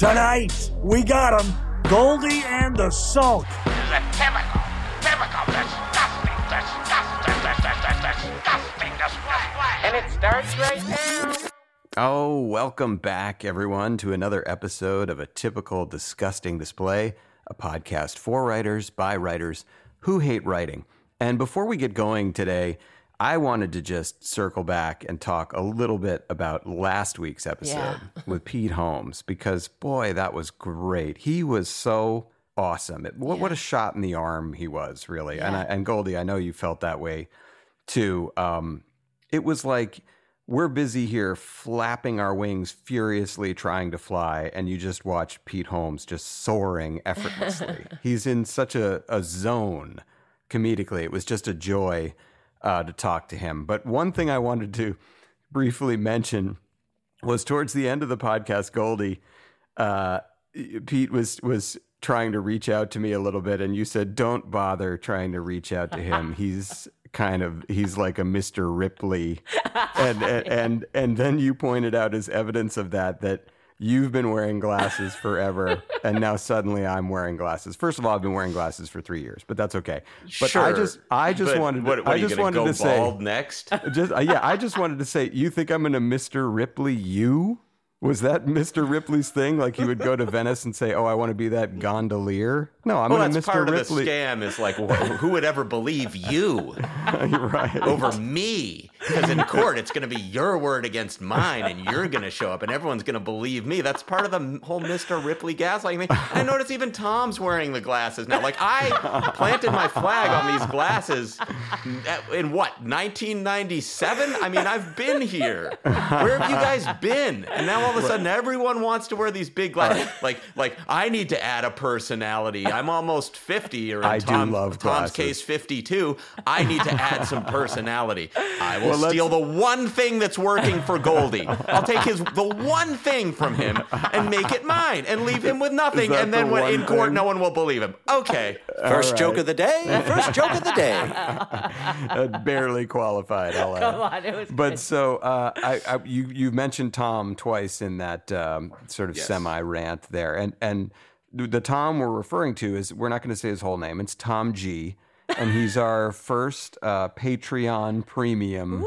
Tonight, we got him. Goldy and the Sulk. The typical, typical, disgusting, disgusting, disgusting, disgusting display. And it starts right now. Oh, welcome back, everyone, to another episode of A Typical Disgusting Display, a podcast for writers by writers who hate writing. And before we get going today, I wanted to just circle back and talk a little bit about last week's episode Yeah. with Pete Holmes because, boy, that was great. He was so awesome. It, what, what a shot in the arm he was, really. And, I, and Goldy, I know you felt that way too. Um, it was like we're busy here flapping our wings furiously trying to fly, and you just watch Pete Holmes just soaring effortlessly. He's in such a, a zone comedically. It was just a joy uh, to talk to him. But one thing I wanted to briefly mention was towards the end of the podcast, Goldy, uh, Pete was was trying to reach out to me a little bit, and you said, "Don't bother trying to reach out to him. He's kind of he's like a Mister Ripley," and, and and and then you pointed out as evidence of that that. You've been wearing glasses forever, and now suddenly I'm wearing glasses. First of all, I've been wearing glasses for three years, but that's okay. But I just, I just wanted, to, What, what I are you just wanted go to say, next? just uh, yeah, I just wanted to say, you think I'm gonna Mr. Ripley you? Was that Mr. Ripley's thing? Like he would go to Venice and say, "Oh, I want to be that gondolier." No, I'm well, that's Mr. part Ripley. of the scam. Is like, wh- who would ever believe you right. over me? Because in court, it's going to be your word against mine, and you're going to show up, and everyone's going to believe me. That's part of the whole Mr. Ripley gaslighting thing. I notice even Tom's wearing the glasses now. Like I planted my flag on these glasses at- in what 1997. I mean, I've been here. Where have you guys been? And now all of a sudden, everyone wants to wear these big glasses. Like, like I need to add a personality. I'm almost 50, or in I do Tom- love Tom's glasses. case 52. I need to add some personality. I will Well, steal the one thing that's working for Goldy. I'll take his the one thing from him and make it mine and leave him with nothing. And then the when in court, thing? no one will believe him. Okay. First right. joke of the day. First joke of the day. Uh, barely qualified. I'll add. Come on, it was But good. so uh, I, I, you you mentioned Tom twice in that um, sort of Yes. semi rant there, and and the the Tom we're referring to is we're not going to say his whole name. It's Tom G, and he's our first uh, Patreon premium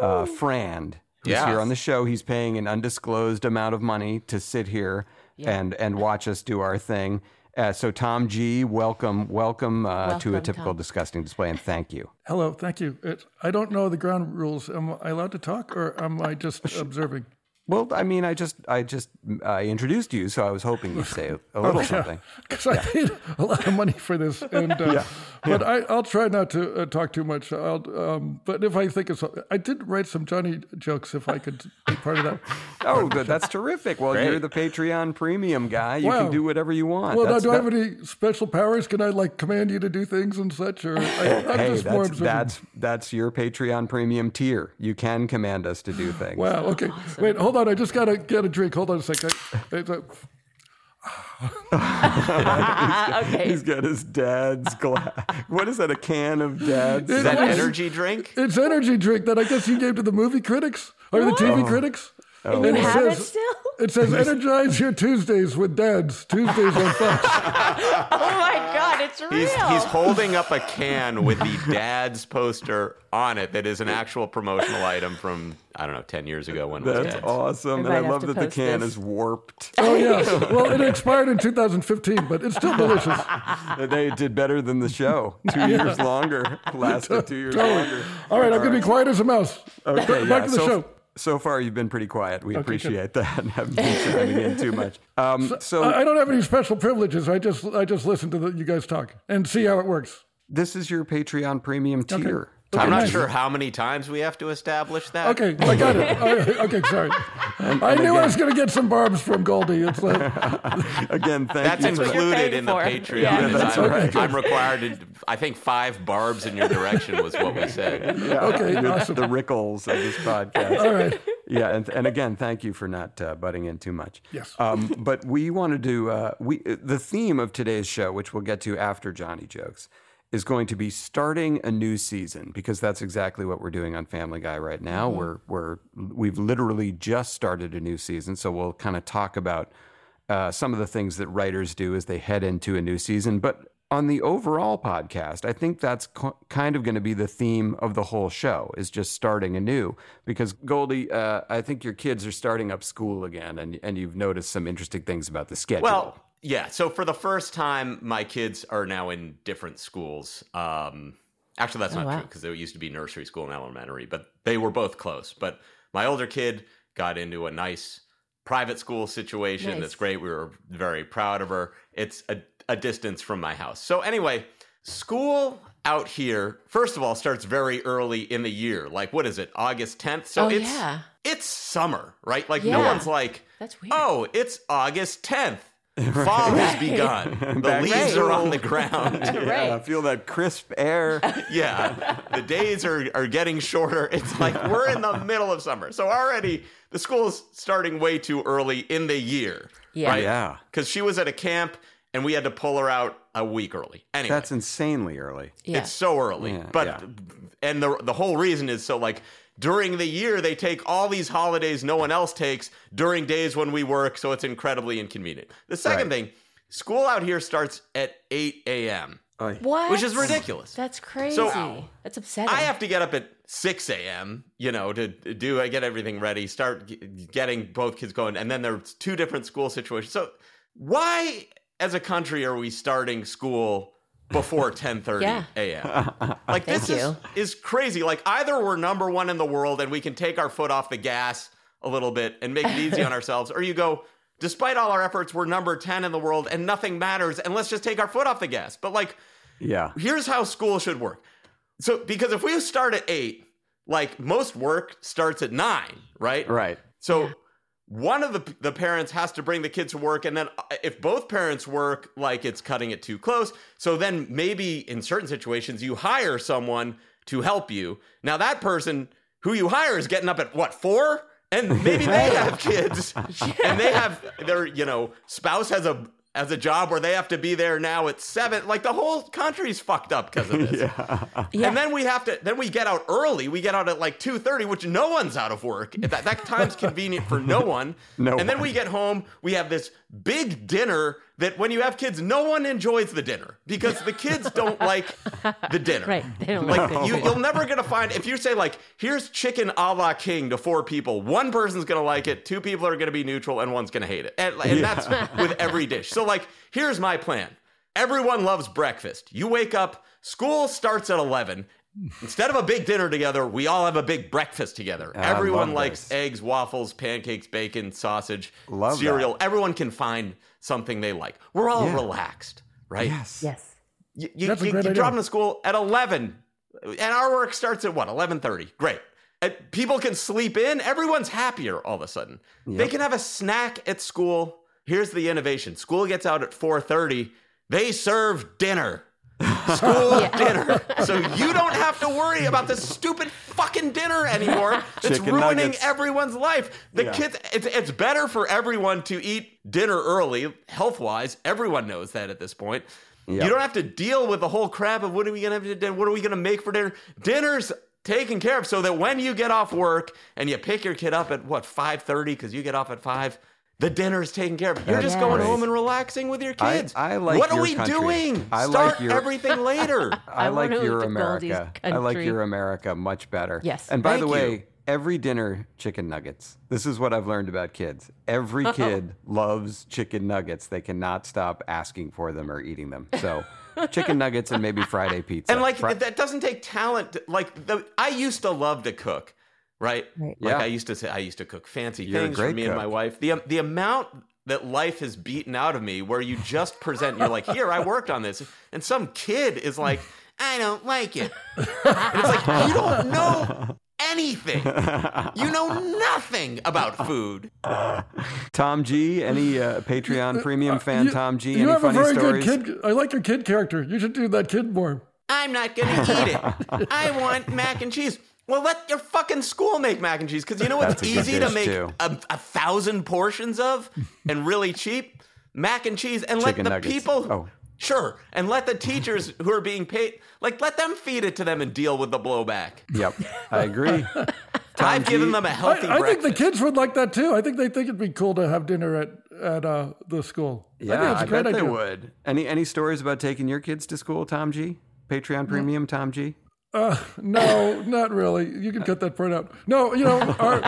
uh, friend. Who's Yeah. here on the show. He's paying an undisclosed amount of money to sit here and and watch us do our thing. Uh, so Tom G, welcome, welcome, uh, to a typical Tom. disgusting display, and thank you. Hello, thank you. It, I don't know the ground rules. Am I allowed to talk, or am I just observing? Well, I mean, I just, I just, I introduced you, so I was hoping you'd say a little something. Because I paid a lot of money for this, and uh, but I, I'll try not to uh, talk too much. I'll, um, but if I think it's, I did write some Johnny jokes. If I could be part of that. Oh, th- that's terrific. Well, you're the Patreon premium guy. You Wow. can do whatever you want. Well, now, That's- do I have any special powers? Can I like command you to do things and such? Or I, I'm Hey, just more that's, that's that's your Patreon premium tier. You can command us to do things. Wow. Okay. Wait. Hold on. I just gotta get a drink. Hold on a second. It's a- okay. He's got his dad's glass. What is that? A can of dad's? Is that energy drink? It's energy drink that I guess you gave to the movie critics or the TV uh-huh. critics. Oh. And you it have it says- still? It says energize your Tuesdays with dads. Tuesdays on Fox. Oh my God, it's real. He's, he's holding up a can with the dad's poster on it that is an actual promotional item from, I don't know, 10 years ago when it was That's dad's. awesome, and I love that the can this. is warped. Oh yeah. Well, it expired in 2015, but it's still delicious. they did better than the show. Two years longer, lasted two years longer. All right, I'm gonna be quiet as a mouse. Okay, Back yeah, to the so, show. So far, you've been pretty quiet. We good. appreciate that haven't been chiming in too much. Um, so I I don't have any special privileges. I just I just listen to the, you guys talk and see how it works. this is your Patreon premium tier. I'm not nice. sure how many times we have to establish that. Okay, I got it. I- okay, sorry. I knew I was going to get some barbs from Goldy. It's like, Again, thank That's you. for included paying in the for. Patreon. Yeah. that's I'm, okay. I'm required to. I think five barbs in your direction was what we said. Yeah, Okay, you're awesome. The Rickles of this podcast. all right. yeah, and, and again, thank you for not uh, butting in too much. Yes. Um, but we wanted to. Uh, we the theme of today's show, which we'll get to after Johnny jokes, is going to be starting a new season because that's exactly what we're doing on Family Guy right now. We're we're we've literally just started a new season, so we'll kind of talk about uh, some of the things that writers do as they head into a new season, but. On the overall podcast, I think that's co- kind of going to be the theme of the whole show is just starting anew. Because Goldy, uh, I think your kids are starting up school again, and and you've noticed some interesting things about the schedule. Well, yeah. So for the first time, my kids are now in different schools. Um, actually, that's not wow. true because it used to be nursery school and elementary, but they were both close. But my older kid got into a nice private school situation. Nice. That's great. We were very proud of her. It's a, a distance from my house. So anyway, school out here, first of all, starts very early in the year. Like what is it? August 10th. So Oh, it's yeah. it's summer, right? Like no one's like That's weird. Oh, it's August 10th. Fall has begun. The Back leaves Right. are on the ground. yeah, right. feel that crisp air. yeah. The days are, are getting shorter. It's like we're in the middle of summer. So already the school's starting way too early in the year. Yeah. Right? Yeah. Because she was at a camp and we had to pull her out a week early. Anyway. That's insanely early. Yeah. It's so early. Yeah, but yeah. and the the whole reason is so like during the year they take all these holidays no one else takes during days when we work, so it's incredibly inconvenient. The second Right. thing, school out here starts at 8 a.m. What? Which is ridiculous. That's crazy. So- That's upsetting. I have to get up at 6 a.m., you know, to do, I get everything ready, start getting both kids going. And then there's two different school situations. So why, as a country, are we starting school before 10.30 Yeah. a.m.? Like, this Thank is, you. is crazy. Like, either we're number one in the world and we can take our foot off the gas a little bit and make it easy on ourselves, or you go, despite all our efforts, we're number 10 in the world and nothing matters, and let's just take our foot off the gas. But, like, Yeah. here's how school should work. So, because if we start at eight, like most work starts at nine, right? Right. So, one of the the parents has to bring the kids to work, and then uh, if both parents work, like it's cutting it too close. So then maybe in certain situations you hire someone to help you. Now that person who you hire is getting up at what four, and maybe they have kids, and they have their you know spouse has a has a job where they have to be there now at seven. Like the whole country's fucked up because of this. Yeah. And then we have to. Then we get out early. We get out at like two thirty, which no one's out of work. That that time's convenient for no one. No And then we get home. We have this big dinner that when you have kids, no one enjoys the dinner because the kids don't like the dinner. Right. They don't Like like the you, you'll never gonna find if you say like here's chicken a la king to four people, one person's gonna like it, two people are gonna be neutral, and one's gonna hate it, and, and that's with every dish. So like here's my plan: everyone loves breakfast. You wake up, school starts at eleven. Instead of a big dinner together, we all have a big breakfast together. I Everyone likes this. eggs, waffles, pancakes, bacon, sausage, Love cereal. that. Everyone can find something they like. We're all Yeah. relaxed, right? Yes. yes. You, you, you, you drop them to school at 11 and our work starts at what 11.30 great and people can sleep in everyone's happier all of a sudden they can have a snack at school here's the innovation school gets out at 4.30 they serve dinner school dinner so you don't have to worry about this stupid fucking dinner anymore that's Chicken ruining nuggets. everyone's life the Yeah. kids it's, it's better for everyone to eat dinner early health wise everyone knows that at this point Yep. you don't have to deal with the whole crap of what are we gonna have to dinner? What are we gonna make for dinner? Dinner's taken care of so that when you get off work and you pick your kid up at what five thirty because you get off at five, the dinner is taken care of. You're That's just going great. home and relaxing with your kids. I like What are we country. doing? I Start like your- everything later. I, I like your move to Goldy's America. I like your America much better. Yes. And by Thank the way, you. every dinner chicken nuggets. This is what I've learned about kids. Every kid loves chicken nuggets. They cannot stop asking for them or eating them. So, chicken nuggets and maybe Friday pizza. and like Fri- that doesn't take talent. to- like the, I used to love to cook, right? Right. Like Yeah. I used to say I used to cook fancy You're things for great me and my wife. The the amount that life has beaten out of me, where you just present, you're like, here, I worked on this, and some kid is like I don't like it. and it's like, you don't know anything. You know nothing about food. Tom G, any uh, Patreon premium fan? You- Tom G, You any have a funny very stories? good kid. I like your kid character. You should do that kid more. I'm not going to eat it. I want mac and cheese. Well, let your fucking school make mac and cheese because you know what's That's a good easy to make a, a thousand portions of and really cheap? Mac and cheese. And let the nuggets. people. Oh. Sure. And let the teachers who are being paid, like, let them feed it to them and deal with the blowback. Yep, I agree. Tom I've G, given them a healthy I think the kids would like that too. I think they think it'd be cool to have dinner at at uh, the school. I think Yeah, it's I, a great bet idea. they would. Any any stories about taking your kids to school, Tom G? Patreon premium, Tom G. Uh, no, not really. You can cut that part out. No, you know, our,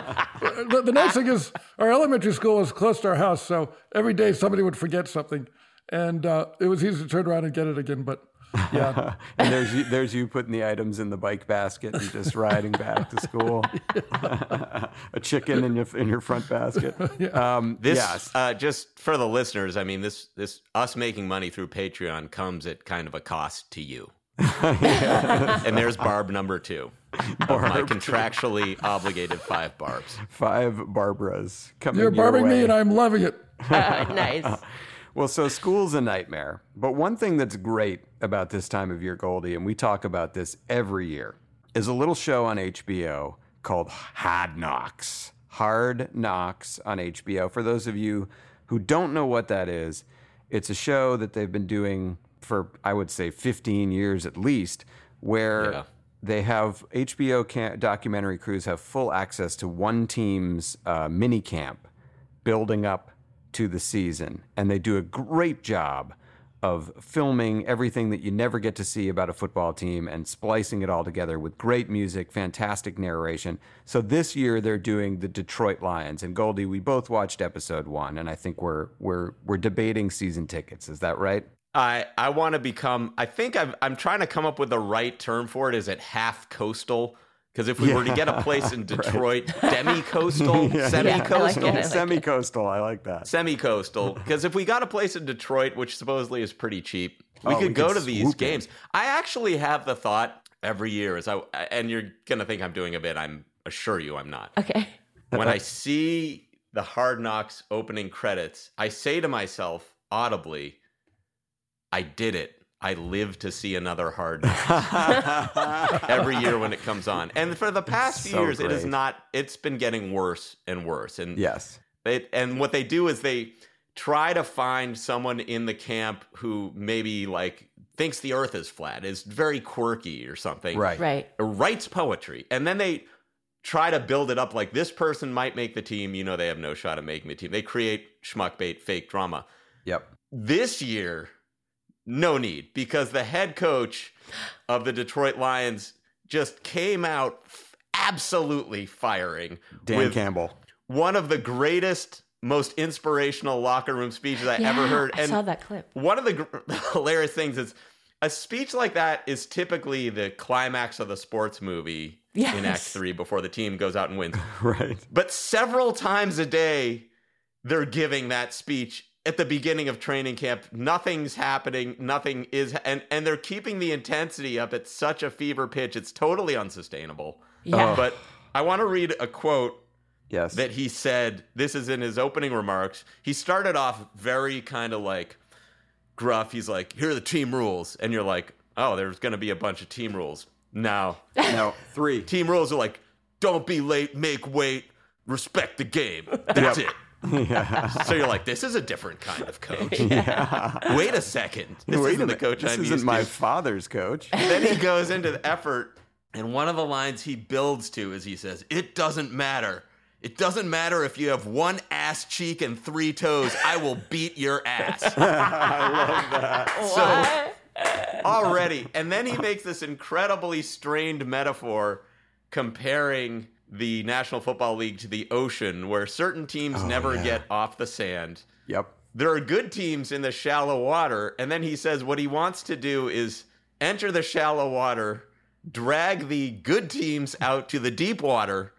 the, the nice thing is our elementary school was close to our house, so every day somebody would forget something, and uh, it was easy to turn around and get it again. But yeah, And there's you, there's you putting the items in the bike basket and just riding back to school. a chicken in your in your front basket. Um, This, yes. uh, just for the listeners, I mean, this, this, us making money through Patreon comes at kind of a cost to you. and there's barb number two of my contractually obligated five barbs. Five Barbaras coming. you're your barbing me, and I'm loving it. Uh, nice. Well, so school's a nightmare. But one thing that's great about this time of year, Goldy, and we talk about this every year, is a little show on HBO called Hard Knocks. Hard Knocks on HBO. For those of you who don't know what that is, it's a show that they've been doing for, I would say, 15 years at least, where Yeah. they have HBO documentary crews have full access to one team's uh, mini camp building up to the season. And they do a great job of filming everything that you never get to see about a football team and splicing it all together with great music, fantastic narration. So this year they're doing the Detroit Lions. And Goldy, we both watched episode one, and I think we're we're we're debating season tickets. Is that right? I, I want to become, I think I've, I'm trying to come up with the right term for it. Is it half coastal? Because if we were to get a place in Detroit, demi coastal, semi Yeah, I like coastal, it. I like Semi-coastal. I like that. semi coastal. Because if we got a place in Detroit, which supposedly is pretty cheap, we Oh, could we go to these swoop in. games. I actually have the thought every year, as I, and you're going to think I'm doing a bit, I'm assure you I'm not. Okay. when I see the Hard Knocks opening credits, I say to myself audibly, I did it. I live to see another Hard every year when it comes on. And for the past few So years, it is not, it's been getting worse and worse. And Yes. they, and what they do is they try to find someone in the camp who maybe like thinks the earth is flat, is very quirky or something Right. Right. writes poetry and then they try to build it up like this person might make the team you know they have no shot at making the team they create schmuck bait fake drama Yep. this year no need because the head coach of the detroit lions just came out absolutely firing Dan with Campbell. one of the greatest most inspirational locker room speeches i Yeah, ever heard And I saw that clip. one of the gr- hilarious things is a speech like that is typically the climax of the sports movie in Act Three before the team goes out and wins. Right. But several times a day, they're giving that speech at the beginning of training camp. Nothing's happening. Nothing is, and and they're keeping the intensity up at such a fever pitch. It's totally unsustainable. Yeah. Oh. But I want to read a quote Yes. that he said this is in his opening remarks he started off very kind of like gruff he's like here are the team rules and you're like oh there's going to be a bunch of team rules no no, three. team rules are like don't be late make weight respect the game that's it so you're like this is a different kind of coach Yeah. wait a second this Wait isn't the coach This i'm isn't used my to father's coach. then he goes into the effort, and one of the lines he builds to is he says, It doesn't matter. It doesn't matter if you have one ass cheek and three toes. I will beat your ass. I love that. So what? Already. And then he makes this incredibly strained metaphor comparing the National Football League to the ocean, where certain teams oh, never yeah. get off the sand. Yep. there are good teams in the shallow water. And then he says what he wants to do is enter the shallow water, drag the good teams out to the deep water,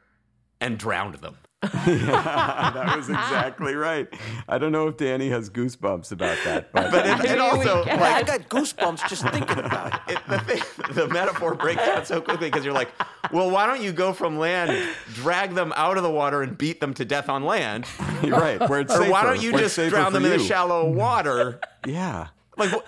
and drown them. That was exactly right. I don't know if Danny has goosebumps about that, but, But it, it also I got goosebumps just thinking about it. it, the, thing, the metaphor breaks down so quickly because you're like, well, why don't you go from land, drag them out of the water, and beat them to death on land, you're right. Where it's or why don't you Where it's just drown them for in the shallow water? Yeah. Like, what,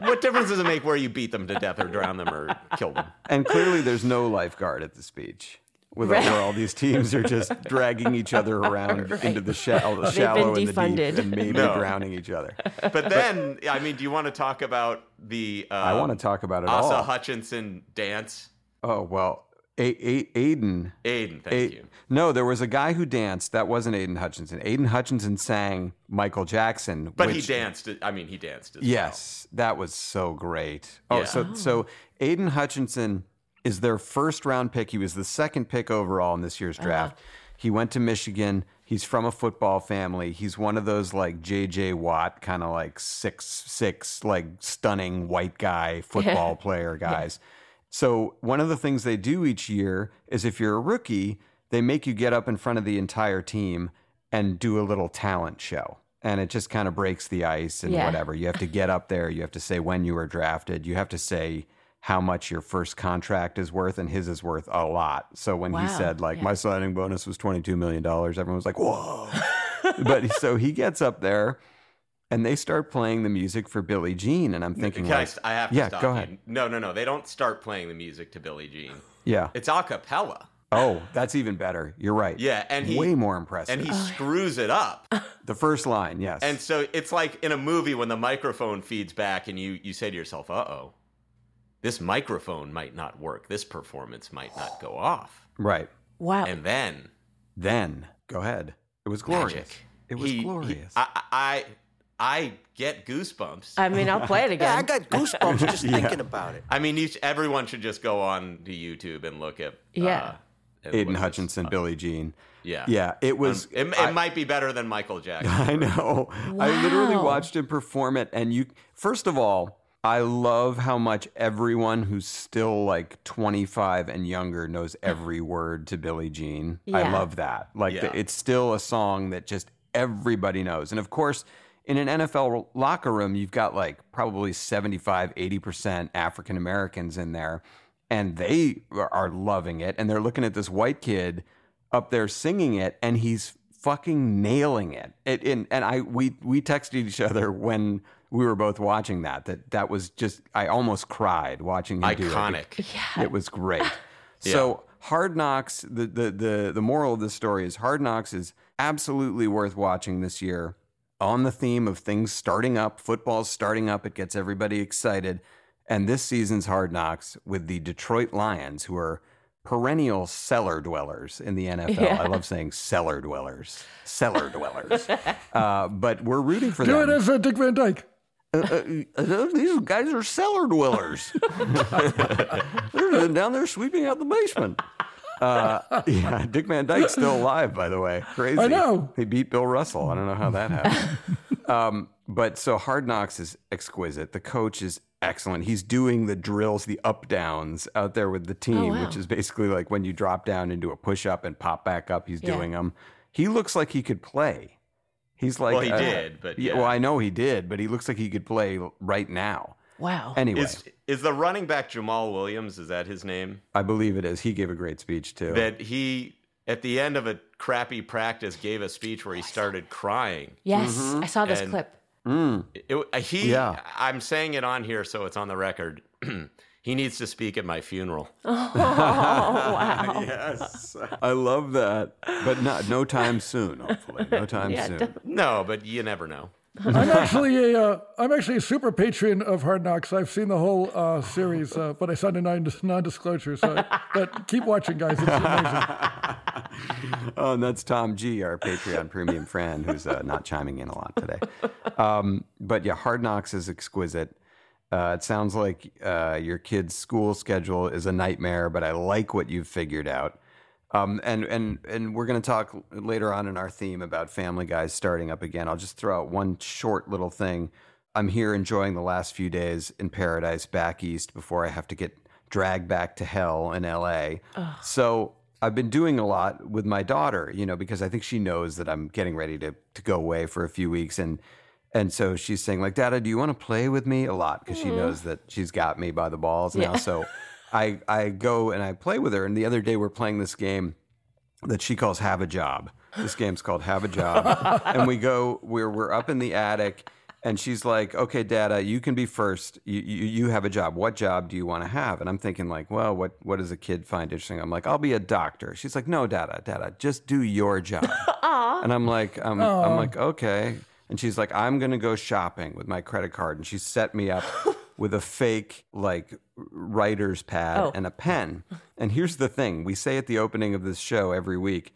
what difference does it make where you beat them to death or drown them or kill them? And clearly, there's no lifeguard at the speech. With Right. where all these teams are just dragging each other around Right. into the shallow, been shallow and the deep, defunded. and maybe No. drowning each other. But then, I mean, do you want to talk about the uh, I want to talk about it Asa all. Hutchinson dance? Oh well, a- a- Aidan. Aidan, thank A- you. No, there was a guy who danced. That wasn't Aidan Hutchinson. Aidan Hutchinson sang Michael Jackson. But he which- danced. I mean, he danced as well. Yes, that was so great. Oh, Yeah. so so Aidan Hutchinson is their first round pick. He was the second pick overall in this year's uh-huh. draft. He went to Michigan. He's from a football family. He's one of those like JJ Watt kind of like six six like stunning white guy football player guys. So one of the things they do each year is if you're a rookie, they make you get up in front of the entire team and do a little talent show. And it just kind of breaks the ice and Yeah. whatever. You have to get up there. You have to say when you were drafted. You have to say how much your first contract is worth, and his is worth a lot. So when he said like Yeah. my signing bonus was twenty two million dollars, everyone was like, "Whoa!" but so he gets up there, and they start playing the music for Billie Jean, and I'm thinking, Can I, like, st- I have to yeah, stop go you. ahead. No, no, no. They don't start playing the music to Billie Jean. yeah. It's a cappella. Oh, that's even better. You're right. Yeah, and he way more impressive. and he screws it up. the first line, yes. And so it's like in a movie when the microphone feeds back and you you say to yourself, "Uh oh, this microphone might not work. This performance might not go off." right. Wow. And then Then go ahead. It was glorious. magic. It was He- he- glorious. I, I I get goosebumps. I mean, I'll play it again. Yeah, I got goosebumps just thinking about it. I mean, each, everyone should just go on to YouTube and look at Yeah. uh, Aidan Hutchinson, Billie Jean. Yeah, Yeah, it was. It, it I- might be better than Michael Jackson. I know. I literally watched him perform it, and you. First of all, I love how much everyone who's still like 25 and younger knows every word to Billie Jean. I love that. Like, the- it's still a song that just everybody knows. And of course, in an NFL locker room, you've got like probably 75, 80% African Americans in there, and they are loving it. And they're looking at this white kid up there singing it, and he's fucking nailing it. it and, and I we we texted each other when we were both watching that. That that was just I almost cried watching him do it. Iconic. It was great. So Hard Knocks, the, the the the moral of the story is Hard Knocks is absolutely worth watching this year. On the theme of things starting up, football's starting up, it gets everybody excited. And this season's Hard Knocks with the Detroit Lions, who are perennial cellar dwellers in the NFL. Yeah. I love saying cellar dwellers, cellar dwellers. uh, but we're rooting for Do them. it as uh, Dick Van Dyke. Uh, uh, these guys are cellar dwellers. They're down there sweeping out the basement. Uh, yeah, Dick Van Dyke's still alive, by the way. Crazy. I know. He beat Bill Russell. I don't know how that happened. um, but so Hard Knocks is exquisite. The coach is excellent. He's doing the drills, the up downs out there with the team, wow. which is basically like when you drop down into a push up and pop back up. He's Yeah. doing them. He looks like he could play. He's like, Well, he uh, did, but yeah. well, I know he did, but he looks like he could play right now. wow. Anyway, Is is the running back Jamaal Williams? Is that his name? I believe it is. He gave a great speech too. That he at the end of a crappy practice gave a speech where he started crying. yes, I saw this And- clip. It- uh, he, Yeah. I'm saying it on here so it's on the record. he needs to speak at my funeral. Oh, wow. yes, I love that, but not no time soon. Hopefully, no time Yeah, soon. don't- No, but you never know. I'm actually a uh, I'm actually a super patron of Hard Knocks. I've seen the whole uh, series, uh, but I signed a non- non-disclosure. So, but keep watching, guys. It's amazing. Oh, and that's Tom G, our Patreon premium friend, who's uh, not chiming in a lot today. Um, but yeah, Hard Knocks is exquisite. Uh, it sounds like uh, your kid's school schedule is a nightmare, but I like what you've figured out. Um, and and and we're going to talk later on in our theme about Family Guys starting up again. I'll just throw out one short little thing. I'm here enjoying the last few days in paradise back east before I have to get dragged back to hell in LA. So I've been doing a lot with my daughter, you know, because I think she knows that I'm getting ready to to go away for a few weeks, and and so she's saying like, "Dada, do you want to play with me?" A lot because she mm-hmm. knows that she's got me by the balls now. Yeah. So I I go and I play with her, and the other day we're playing this game that she calls Have a Job. This game's called Have a Job. and we go, we're, we're up in the attic, and she's like, okay, Dada, you can be first. You, you, you have a job. What job do you want to have? And I'm thinking, like, well, what, what does a kid find interesting? I'm like, I'll be a doctor. She's like, no, Dada, Dada, just do your job. and I'm like, um, I'm, I'm like, okay. And she's like, I'm going to go shopping with my credit card. And she set me up with a fake, like, writer's pad Oh. and a pen. And here's the thing we say at the opening of this show every week,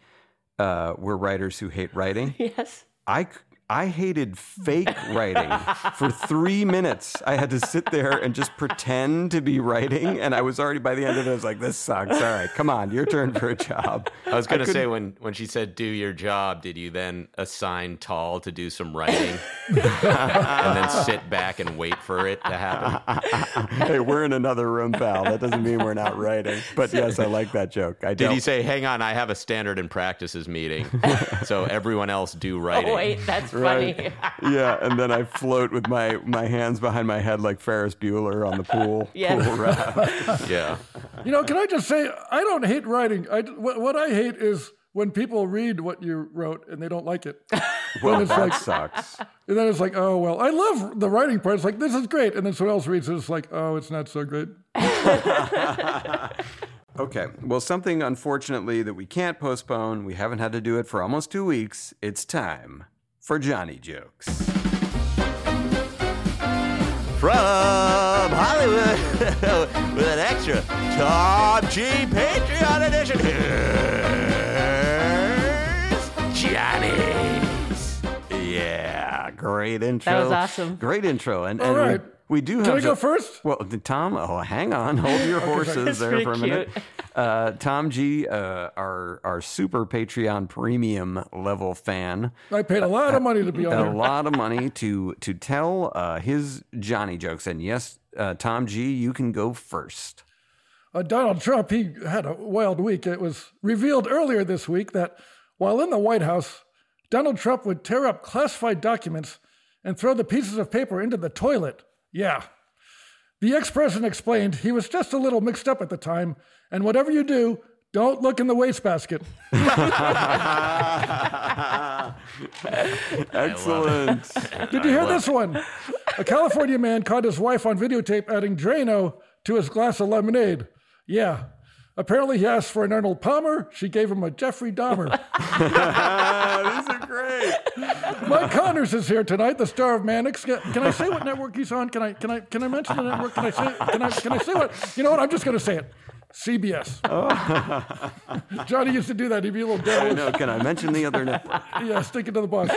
uh, we're writers who hate writing. Yes. I, I hated fake writing for three minutes. I had to sit there and just pretend to be writing. And I was already, by the end of it, I was like, this sucks. All right, come on, your turn for a job. I was going to say when when she said do your job, did you then assign Tall to do some writing and then sit back and wait for it to happen? hey, we're in another room, pal. That doesn't mean we're not writing. But yes, I like that joke. I Did don't. he say, "Hang on, I have a standard and practices meeting, so everyone else do oh, writing"? Oh, wait, that's Right. yeah, and then I float with my, my hands behind my head like Ferris Bueller on the pool. Yes. pool raft. Yeah. You know, can I just say, I don't hate writing. I, what, what I hate is when people read what you wrote and they don't like it. Well, it's that like- sucks. And then it's like, oh, well, I love the writing part. It's like, this is great. And then someone else reads it. It's like, oh, it's not so great. Okay. Well, something unfortunately that we can't postpone. We haven't had to do it for almost two weeks. It's time for Johnny jokes. From Hollywood with an extra Tom G Patreon edition. Here's Johnny's. Yeah, great intro. That was awesome. Great intro. And, All and right. We, do have. Can I go first? Well, Tom, oh, hang on, hold your horses there for a minute. Uh, Tom G, uh, our our super Patreon premium level fan, I paid a lot of money to be on a lot of money to to tell uh, his Johnny jokes. And yes, uh, Tom G, you can go first. Uh, Donald Trump, he had a wild week. It was revealed earlier this week that while in the White House, Donald Trump would tear up classified documents and throw the pieces of paper into the toilet. Yeah. The ex president explained he was just a little mixed up at the time, and whatever you do, don't look in the wastebasket. Excellent. Did you hear this one? A California man caught his wife on videotape adding Drano to his glass of lemonade. Yeah. Apparently, he asked for an Arnold Palmer. She gave him a Jeffrey Dahmer. These are great. Mike Connors is here tonight, the star of Mannix. Can can I say what network he's on? Can I can I can I mention the network? Can I say can I can I say what? You know what? I'm just going to say it. CBS. Johnny used to do that. He'd be a little I devilish. know. Can I mention the other network? Yeah, stick it to the boss.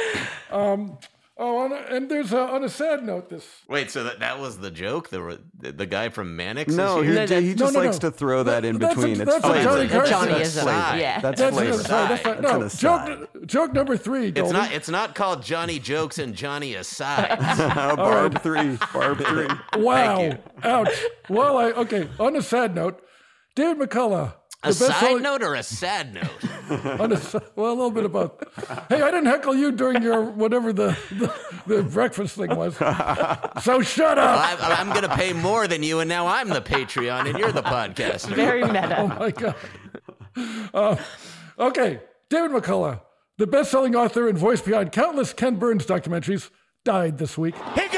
Um, oh, on a, and there's a, on a sad note. This Wait, so that, that was the joke? The the, the guy from Mannix? No, is he, here? No, he no, just no, likes no. to throw that in That's a- between. that's it's a. Johnny That's Carson. Johnny flavor. is a- Aside. yeah. That's that's flavor. an aside. That's not, an no aside. joke. Joke number three. It's not. It's not called Johnny jokes and Johnny asides. Uh, Barb three. Barb three. Wow. you. Ouch. Well, I okay. On a sad note, David McCullough. A side best-selling- note or a sad note? on a s- well, a little bit about. Hey, I didn't heckle you during your whatever the the, the breakfast thing was. So shut up. I, I'm going to pay more than you, and now I'm the Patreon, and you're the podcast. Very meta. Oh my god. Uh, okay, David McCullough, the best-selling author and voice behind countless Ken Burns documentaries, died this week. He gone.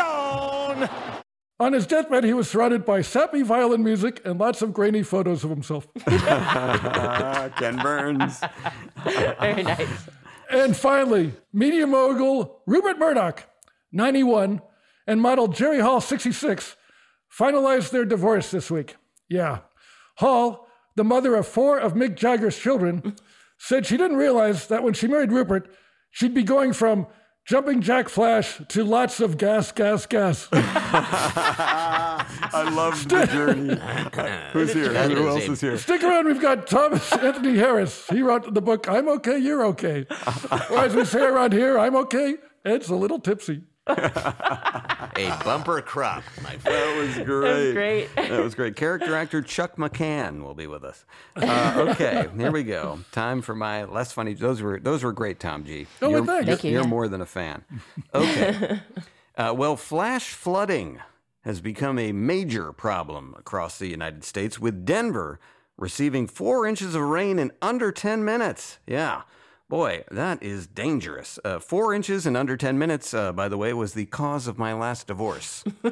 On his deathbed, he was surrounded by sappy violin music and lots of grainy photos of himself. Ken Burns. Very nice. And finally, media mogul Rupert Murdoch, 91, and model Jerry Hall, 66, finalized their divorce this week. Yeah. Hall, the mother of four of Mick Jagger's children, said she didn't realize that when she married Rupert, she'd be going from jumping jack flash to lots of gas, gas, gas. I love the journey. Who's here? That Who is else is here? Stick around, we've got Thomas Anthony Harris. He wrote the book, I'm Okay, You're Okay. Or as we say around here, I'm okay, Ed's a little tipsy. A bumper crop, my friend. That was great. great. That was great. Character actor Chuck McCann will be with us. Uh, okay, here we go. Time for my less funny. Those were those were great, Tom G. Oh, you're, thanks. Thank you, You're more than a fan. Okay. uh, well, flash flooding has become a major problem across the United States, with Denver receiving four inches of rain in under ten minutes. Yeah. Boy, that is dangerous. Uh, four inches in under 10 minutes, uh, by the way, was the cause of my last divorce. hey,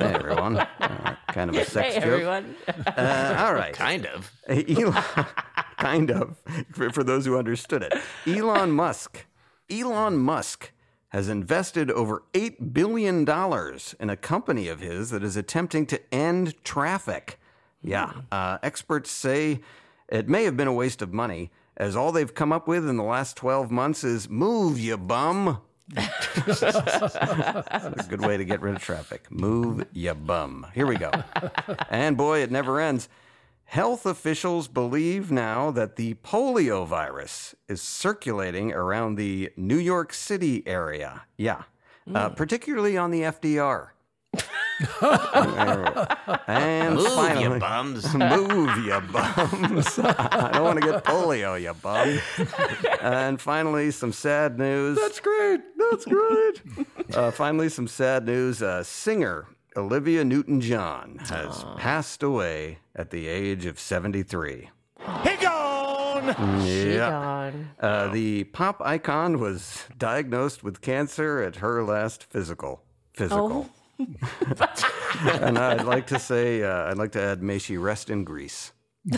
everyone. Uh, kind of a sex Hey, joke. everyone. Uh, all right. Kind of. Elon, kind of, for, for those who understood it. Elon Musk. Elon Musk has invested over $8 billion in a company of his that is attempting to end traffic. Yeah. Uh, experts say it may have been a waste of money, as all they've come up with in the last 12 months is move, you bum. That's a good way to get rid of traffic. Move, you bum. Here we go. And boy, it never ends. Health officials believe now that the polio virus is circulating around the New York City area. Yeah. Uh, particularly on the FDR. And Move, finally, you bums. Move, you bums. I don't want to get polio, you bum. and finally, some sad news. That's great. That's great. uh, finally, some sad news. Uh, singer Olivia Newton John has passed away at the age of 73. He gone. She Yeah. gone. Uh, the pop icon was diagnosed with cancer at her last physical. Physical. And I'd like to say, uh, I'd like to add, may she rest in Greece.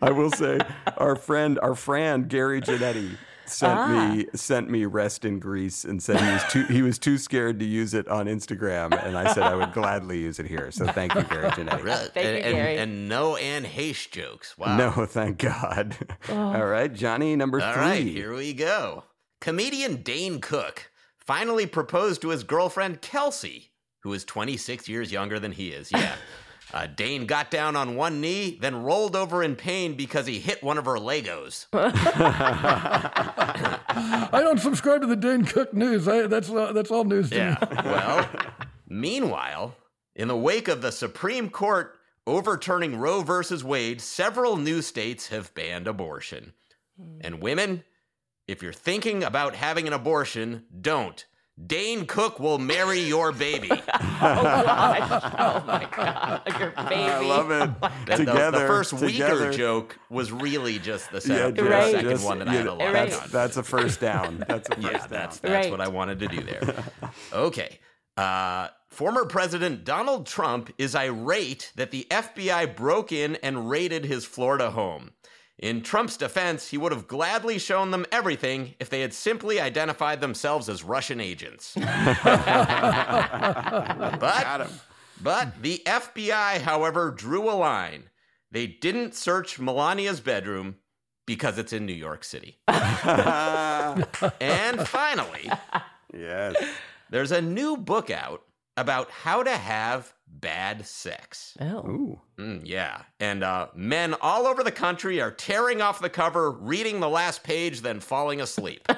I will say, our friend, our friend Gary Janetti sent me sent me rest in Greece and said he was too he was too scared to use it on Instagram, and I said I would gladly use it here. So thank you, Gary Janetti. Right. Thank and, you, and- Gary. and no Anne Heche jokes. Wow. No, thank God. All right, Johnny, number All three. right, here we go. Comedian Dane Cook finally proposed to his girlfriend Kelsey, who is 26 years younger than he is. Yeah. Uh, Dane got down on one knee, then rolled over in pain because he hit one of her Legos. I don't subscribe to the Dane Cook news. I, that's uh, that's all news to Yeah. me. Well, meanwhile, in the wake of the Supreme Court overturning Roe versus Wade, several new states have banned abortion. And women, if you're thinking about having an abortion, don't. Dane Cook will marry your baby. Oh my God. Your baby. I love it. And the- together, the, first together. weaker joke was really just the, Yeah, second, just- the second just- one that I yeah, had a lot Right. on. That's a first down. That's a first Yeah, down. that's that's Right. what I wanted to do there. Okay. Uh, former President Donald Trump is irate that the FBI broke in and raided his Florida home. In Trump's defense, he would have gladly shown them everything if they had simply identified themselves as Russian agents. but, but the FBI, however, drew a line. They didn't search Melania's bedroom because it's in New York City. and finally, yes. there's a new book out about how to have bad sex. Oh. Ooh. Mm, yeah. And uh, men all over the country are tearing off the cover, reading the last page, then falling asleep.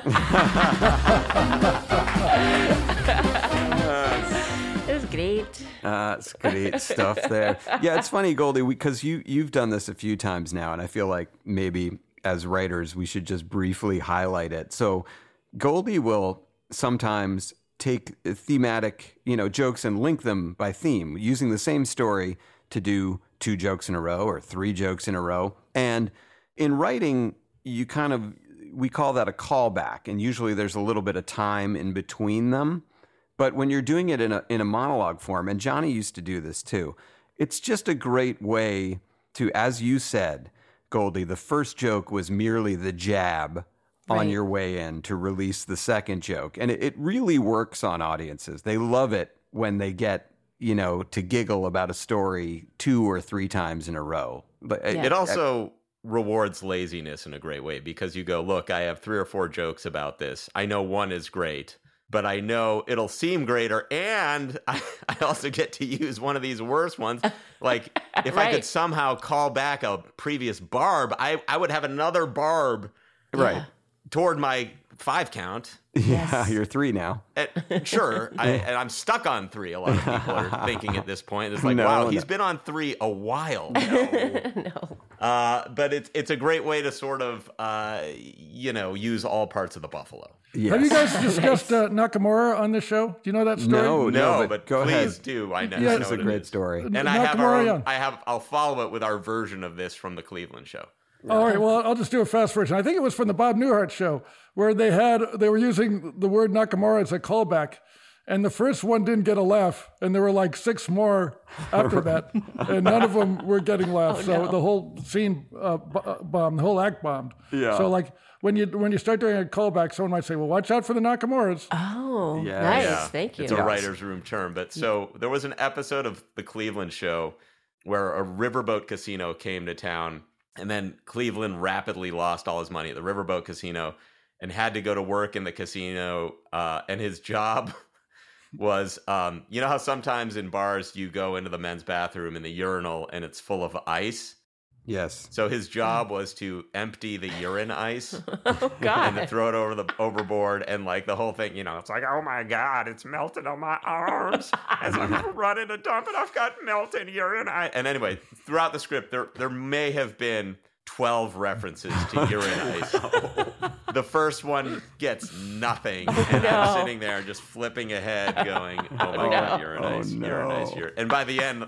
It was great. Uh, great stuff there. Yeah, it's funny, Goldy, because you you've done this a few times now, and I feel like maybe as writers we should just briefly highlight it. So, Goldy will sometimes take thematic, you know, jokes and link them by theme, using the same story to do two jokes in a row or three jokes in a row. And in writing, you kind of we call that a callback, and usually there's a little bit of time in between them. But when you're doing it in a in a monologue form, and Johnny used to do this too, it's just a great way to, as you said, Goldy, the first joke was merely the jab on your way in to release the second joke. And it, it really works on audiences. They love it when they get, you know, to giggle about a story two or three times in a row. But it- It also rewards laziness in a great way because you go, look, I have three or four jokes about this. I know one is great, but I know it'll seem greater. And I, I also get to use one of these worse ones. Like, if I could somehow call back a previous barb, I, I would have another barb right. Toward my five count. Yeah, you're three now. And sure, I, and I'm stuck on three. A lot of people are thinking at this point. It's like, No, wow, no. he's been on three a while. no. Uh, but it's it's a great way to sort of uh, you know use all parts of the buffalo. Yes. Have you guys discussed uh, Nakamura on this show? Do you know that story? No, No, but but, go please ahead. do. I know. Yeah, I it's a what it great story. And I have our Nakamura, own, yeah. I have. I'll follow it with our version of this from the Cleveland show. All right, well, I'll just do a fast version. I think it was from the Bob Newhart show where they had they were using the word Nakamura as a callback, and the first one didn't get a laugh, and there were like six more after that, and none of them were getting laughs. so the whole scene uh, b- uh, bombed, the whole act bombed. Yeah. So like when you when you start doing a callback, someone might say, "Well, watch out for the Nakamuras." Oh, Yeah. nice. Yeah, Thank you. It's a writer's room term. But so there was an episode of the Cleveland show where a riverboat casino came to town, and then Cleveland rapidly lost all his money at the riverboat casino and had to go to work in the casino. Uh, and his job was, um, you know how sometimes in bars you go into the men's bathroom in the urinal and it's full of ice. Yes. So his job was to empty the urine ice Oh, and to throw it over the overboard and like the whole thing, you know, it's like, oh my god, it's melted on my arms as I'm running to dump it. I've got melted urine. I, and anyway, throughout the script, there there may have been twelve references to urine ice. Oh, the first one gets nothing, and no. I'm sitting there just flipping ahead, going, "Oh my god, urine Oh, ice, urine ice, no. urine." And by the end,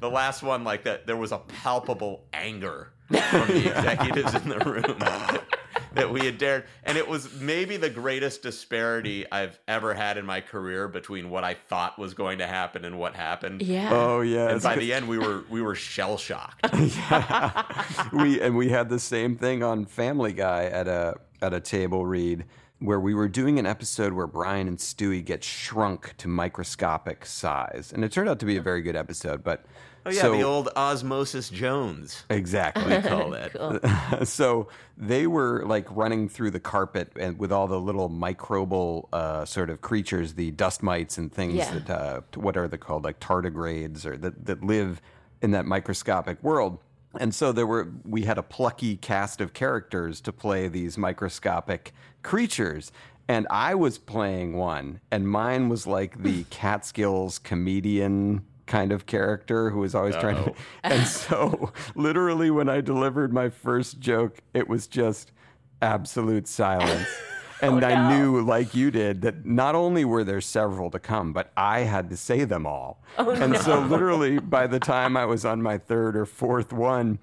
the last one, like that, there was a palpable anger from the executives in the room that we had dared. And it was maybe the greatest disparity I've ever had in my career between what I thought was going to happen and what happened. Yeah. Oh yeah. And by good. the end, we were we were shell shocked. yeah. we and we had the same thing on Family Guy at a at a table read where we were doing an episode where Brian and Stewie get shrunk to microscopic size, and it turned out to be a very good episode. But Oh yeah, so, the old Osmosis Jones. exactly. We call that. so they were like running through the carpet and with all the little microbial uh, sort of creatures, the dust mites and things Yeah. that uh, what are they called, like tardigrades, or that that live in that microscopic world. And so there were we had a plucky cast of characters to play these microscopic creatures. And I was playing one, and mine was like the Catskills comedian kind of character who was always trying to. And so, literally, when I delivered my first joke, it was just absolute silence. And oh, I knew, like you did, that not only were there several to come, but I had to say them all. Oh, and so, literally, by the time I was on my third or fourth one,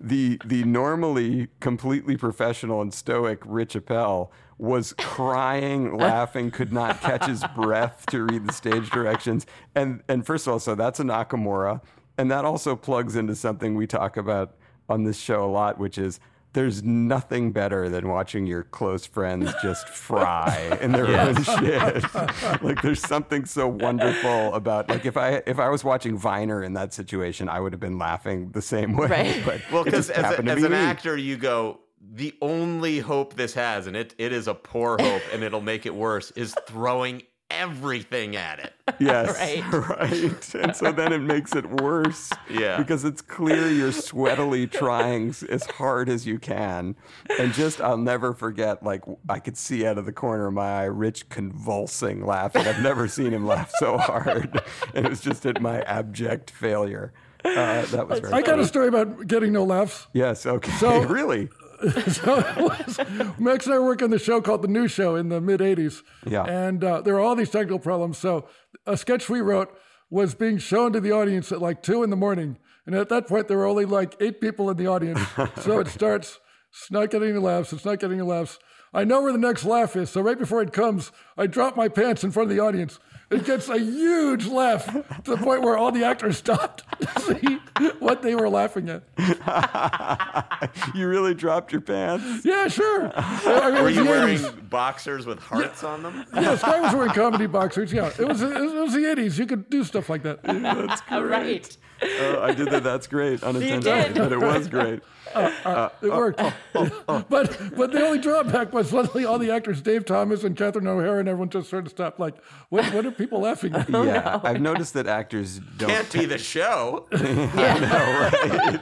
the the normally completely professional and stoic Rich Appel was crying, laughing, could not catch his breath to read the stage directions. And and first of all, so that's a Nakamura, and that also plugs into something we talk about on this show a lot, which is there's nothing better than watching your close friends just fry in their own shit. like there's something so wonderful about like if I if I was watching Viner in that situation, I would have been laughing the same way. Right. But Well, because as, a, as be an me. actor, you go, the only hope this has, and it, it is a poor hope, and it'll make it worse, is throwing everything at it. Yes, Right. right. And so then it makes it worse. Yeah. Because it's clear you're sweatily trying as hard as you can. And just, I'll never forget, like, I could see out of the corner of my eye Rich convulsing laughing. I've never seen him laugh so hard. And it was just at my abject failure. Uh, that was very I got a story about getting no laughs. Yes, okay. So- really? so was, Max and I were working on the show called The New Show in the mid 80s. Yeah. And uh, there were all these technical problems. So a sketch we wrote was being shown to the audience at like two in the morning. And at that point, there were only like eight people in the audience. So it starts, it's not getting any laughs, it's not getting any laughs. I know where the next laugh is. So right before it comes, I drop my pants in front of the audience. It gets a huge laugh to the point where all the actors stopped to see what they were laughing at. you really dropped your pants? Yeah, sure. I mean, Were you wearing 80s. boxers with hearts on them? Yeah, Sky was wearing comedy boxers. Yeah, it was, it was the eighties. You could do stuff like that. That's All right. Uh, I did that. That's great. Unintentionally, did. but it was great. Uh, uh, uh, it worked. but but the only drawback was suddenly all the actors, Dave Thomas and Catherine O'Hara, and everyone just sort of stopped. Like, what what are people laughing at? yeah, oh, I've noticed that actors don't. Can't be the show. I know,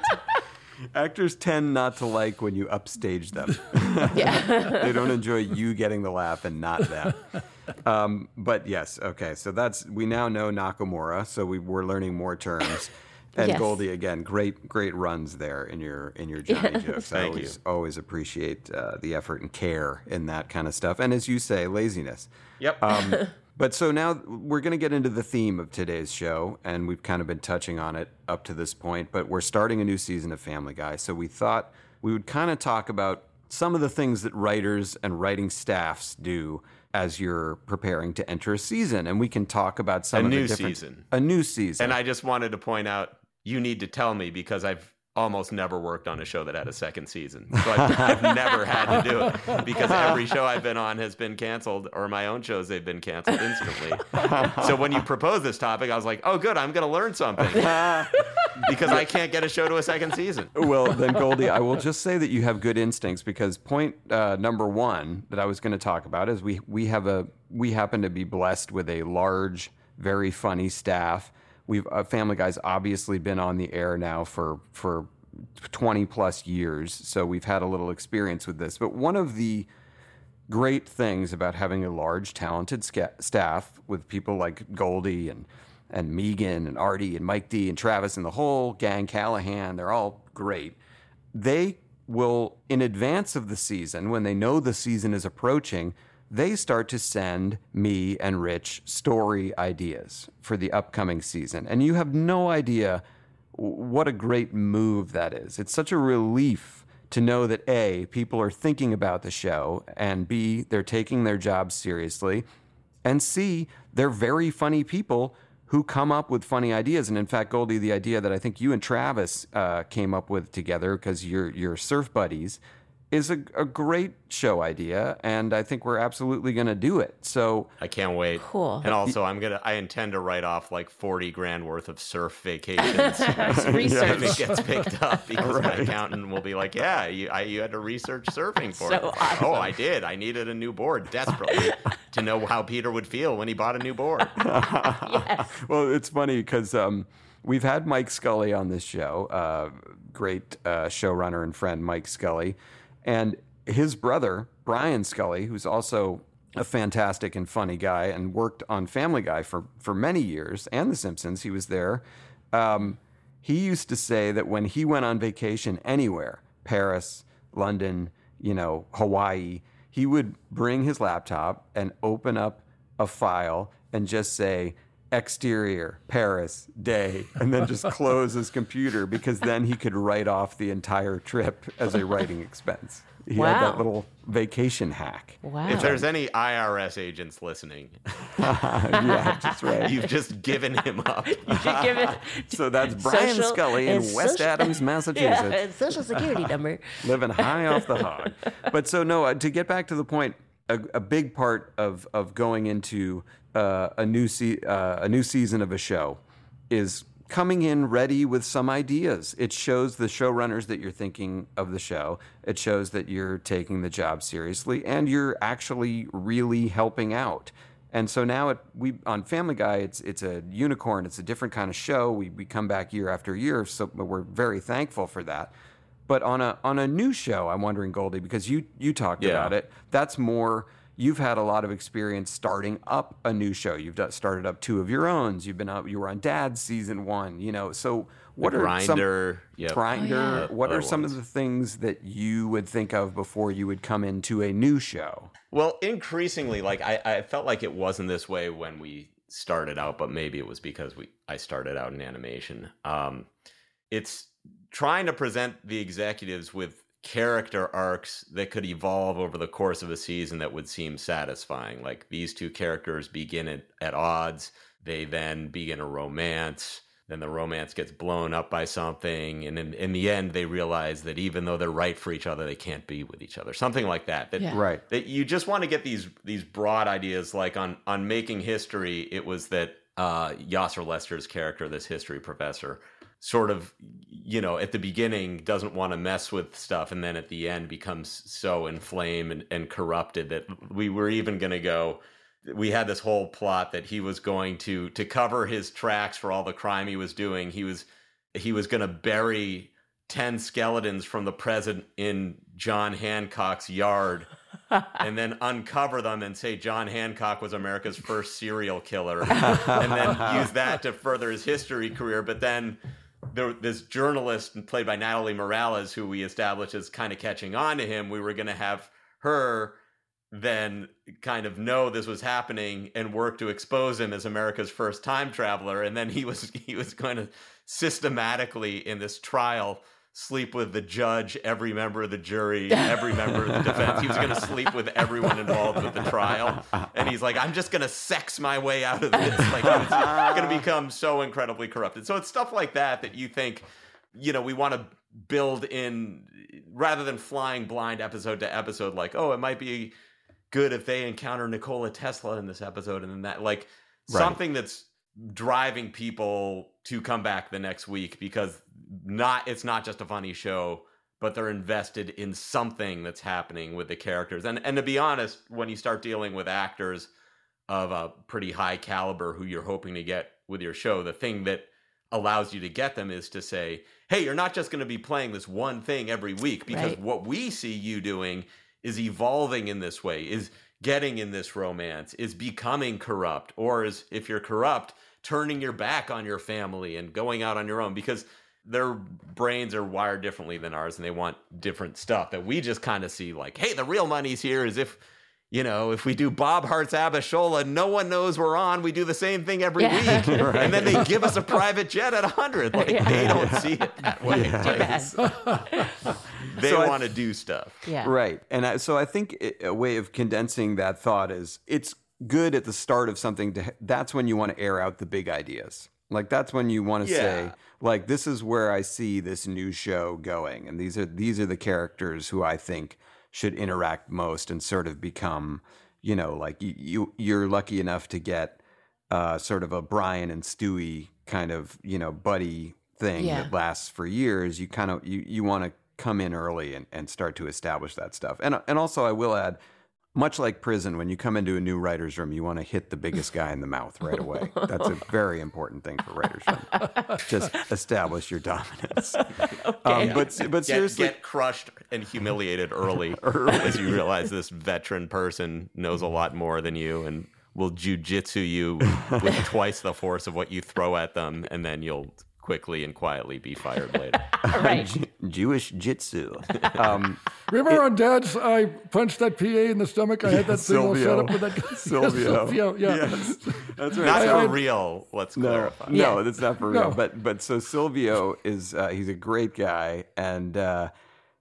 Actors tend not to like when you upstage them. Yeah. they don't enjoy you getting the laugh and not them. Um, but yes, okay. So that's we now know Nakamura, so we, we're learning more terms. And Yes. Goldy again, great great runs there in your in your Johnny jokes. I always you. always appreciate uh, the effort and care in that kind of stuff. And as you say, laziness. Yep. Um, but so now we're going to get into the theme of today's show, and we've kind of been touching on it up to this point. But we're starting a new season of Family Guy, so we thought we would kind of talk about some of the things that writers and writing staffs do as you're preparing to enter a season, and we can talk about some A of the things. A new different season. a new season. and I just wanted to point out you need to tell me because I've almost never worked on a show that had a second season. So I've, I've never had to do it because every show I've been on has been canceled, or my own shows they've been canceled instantly. so when you proposed this topic, I was like, oh, good, I'm going to learn something because I can't get a show to a second season. well, then, Goldy, I will just say that you have good instincts because point uh, number one that I was going to talk about is we we have a we happen to be blessed with a large, very funny staff. We've uh, Family Guy's obviously been on the air now for for twenty plus years, so we've had a little experience with this. But one of the great things about having a large, talented sca- staff with people like Goldy and and Megan and Artie and Mike D and Travis and the whole gang, Callahan, they're all great. They will, in advance of the season, when they know the season is approaching, they start to send me and Rich story ideas for the upcoming season. And you have no idea what a great move that is. It's such a relief to know that A, people are thinking about the show, and B, they're taking their jobs seriously, and C, they're very funny people who come up with funny ideas. And in fact, Goldy, the idea that I think you and Travis uh, came up with together because you're, you're surf buddies is a, a great show idea. And I think we're absolutely going to do it. So, I can't wait. Cool. And also, I'm gonna. I intend to write off like 40 grand worth of surf vacations. if Research. it gets picked up because my accountant will be like, "Yeah, you, I, you had to research surfing for So it." awesome. Oh, I did. I needed a new board desperately to know how Peter would feel when he bought a new board. yes. well, it's funny because um, we've had Mike Scully on this show, uh, great uh, showrunner and friend Mike Scully, and his brother Brian Scully, who's also a fantastic and funny guy and worked on Family Guy for for many years and The Simpsons. He was there. Um, he used to say that when he went on vacation anywhere, Paris, London, you know, Hawaii, he would bring his laptop and open up a file and just say exterior Paris day and then just close his computer because then he could write off the entire trip as a writing expense. He had that little vacation hack. Wow. If there's any IRS agents listening, yeah, that's right. you've just given him up. you should give it So that's Brian social- Scully in West social- Adams, Massachusetts. and social security number. living high off the hog. But so no, uh, to get back to the point, a, a big part of of going into uh, a new se- uh, a new season of a show is coming in ready with some ideas. It shows the showrunners that you're thinking of the show. It shows that you're taking the job seriously and you're actually really helping out. And so now it, we on Family Guy, it's it's a unicorn. It's a different kind of show. We we come back year after year, so we're very thankful for that. But on a on a new show, I'm wondering, Goldy, because you you talked Yeah. about it. That's more. You've had a lot of experience starting up a new show. You've done, started up two of your own. You've been up. You were on Dad's season one. You know. So what are Grinder, some yep. Grinder? Oh, What Other are some ones. of the things that you would think of before you would come into a new show? Well, increasingly, like I, I felt like it wasn't this way when we started out, but maybe it was because we I started out in animation. Um, it's trying to present the executives with character arcs that could evolve over the course of a season that would seem satisfying. Like these two characters begin at, at odds, they then begin a romance. Then the romance gets blown up by something, and in, in the end, they realize that even though they're right for each other, they can't be with each other. Something like that. That Yeah. Right. that you just want to get these these broad ideas like on on making history it was that uh Yassir Lester's character this history professor sort of you know at the beginning doesn't want to mess with stuff and then at the end becomes so inflamed and, and corrupted that we were even going to go we had this whole plot that he was going to to cover his tracks for all the crime he was doing he was he was going to bury 10 skeletons from the present in John Hancock's yard and then uncover them and say John Hancock was America's first serial killer and then use that to further his history career. But then there, this journalist played by Natalie Morales, who we established as kind of catching on to him, we were going to have her then kind of know this was happening and work to expose him as America's first time traveler. And then he was he was going to systematically in this trial sleep with the judge, every member of the jury, every member of the defense. He was going to sleep with everyone involved with the trial. And he's like, I'm just going to sex my way out of this. Like, it's going to become so incredibly corrupted. So it's stuff like that that you think, you know, we want to build in rather than flying blind episode to episode, like, oh, it might be good if they encounter Nikola Tesla in this episode. And then that, like, Right. something that's driving people to come back the next week because not it's not just a funny show but they're invested in something that's happening with the characters and and to be honest when you start dealing with actors of a pretty high caliber who you're hoping to get with your show the thing that allows you to get them is to say hey you're not just going to be playing this one thing every week because Right. what we see you doing is evolving in this way is getting in this romance is becoming corrupt or is if you're corrupt turning your back on your family and going out on your own because their brains are wired differently than ours and they want different stuff that we just kind of see like hey the real money's here is if you know if we do Bob Hearts Abishola no one knows we're on we do the same thing every Yeah. week and then they give us a private jet at 100 like Yeah. they don't see it that way Too bad. they So want to do stuff Yeah. Right. And I, so I think a way of condensing that thought is it's good at the start of something to that's when you want to air out the big ideas. Like that's when you want to say Yeah. Like this is where I see this new show going and these are these are the characters who I think should interact most and sort of become, you know, like you, you you're lucky enough to get uh, sort of a Brian and Stewie kind of, you know, buddy thing Yeah. that lasts for years. You kind of you you want to come in early and, and start to establish that stuff. And and also I will add, much like prison, when you come into a new writer's room, you want to hit the biggest guy in the mouth right away. That's a very important thing for writers' room. Just establish your dominance. Um, but but get, seriously, get crushed and humiliated early, as you realize this veteran person knows a lot more than you and will jujitsu you with twice the force of what you throw at them, and then you'll quickly and quietly be fired later. Right. Jewish jitsu. Um, Remember on Dad's, I punched that PA in the stomach. I had that thing all set up with that guy. Silvio. Silvio, yeah. Yes, that's right. Not I- for I- real. Let's No, clarify. no, Yeah. that's not for real. No. But but so Silvio is uh, he's a great guy, and uh,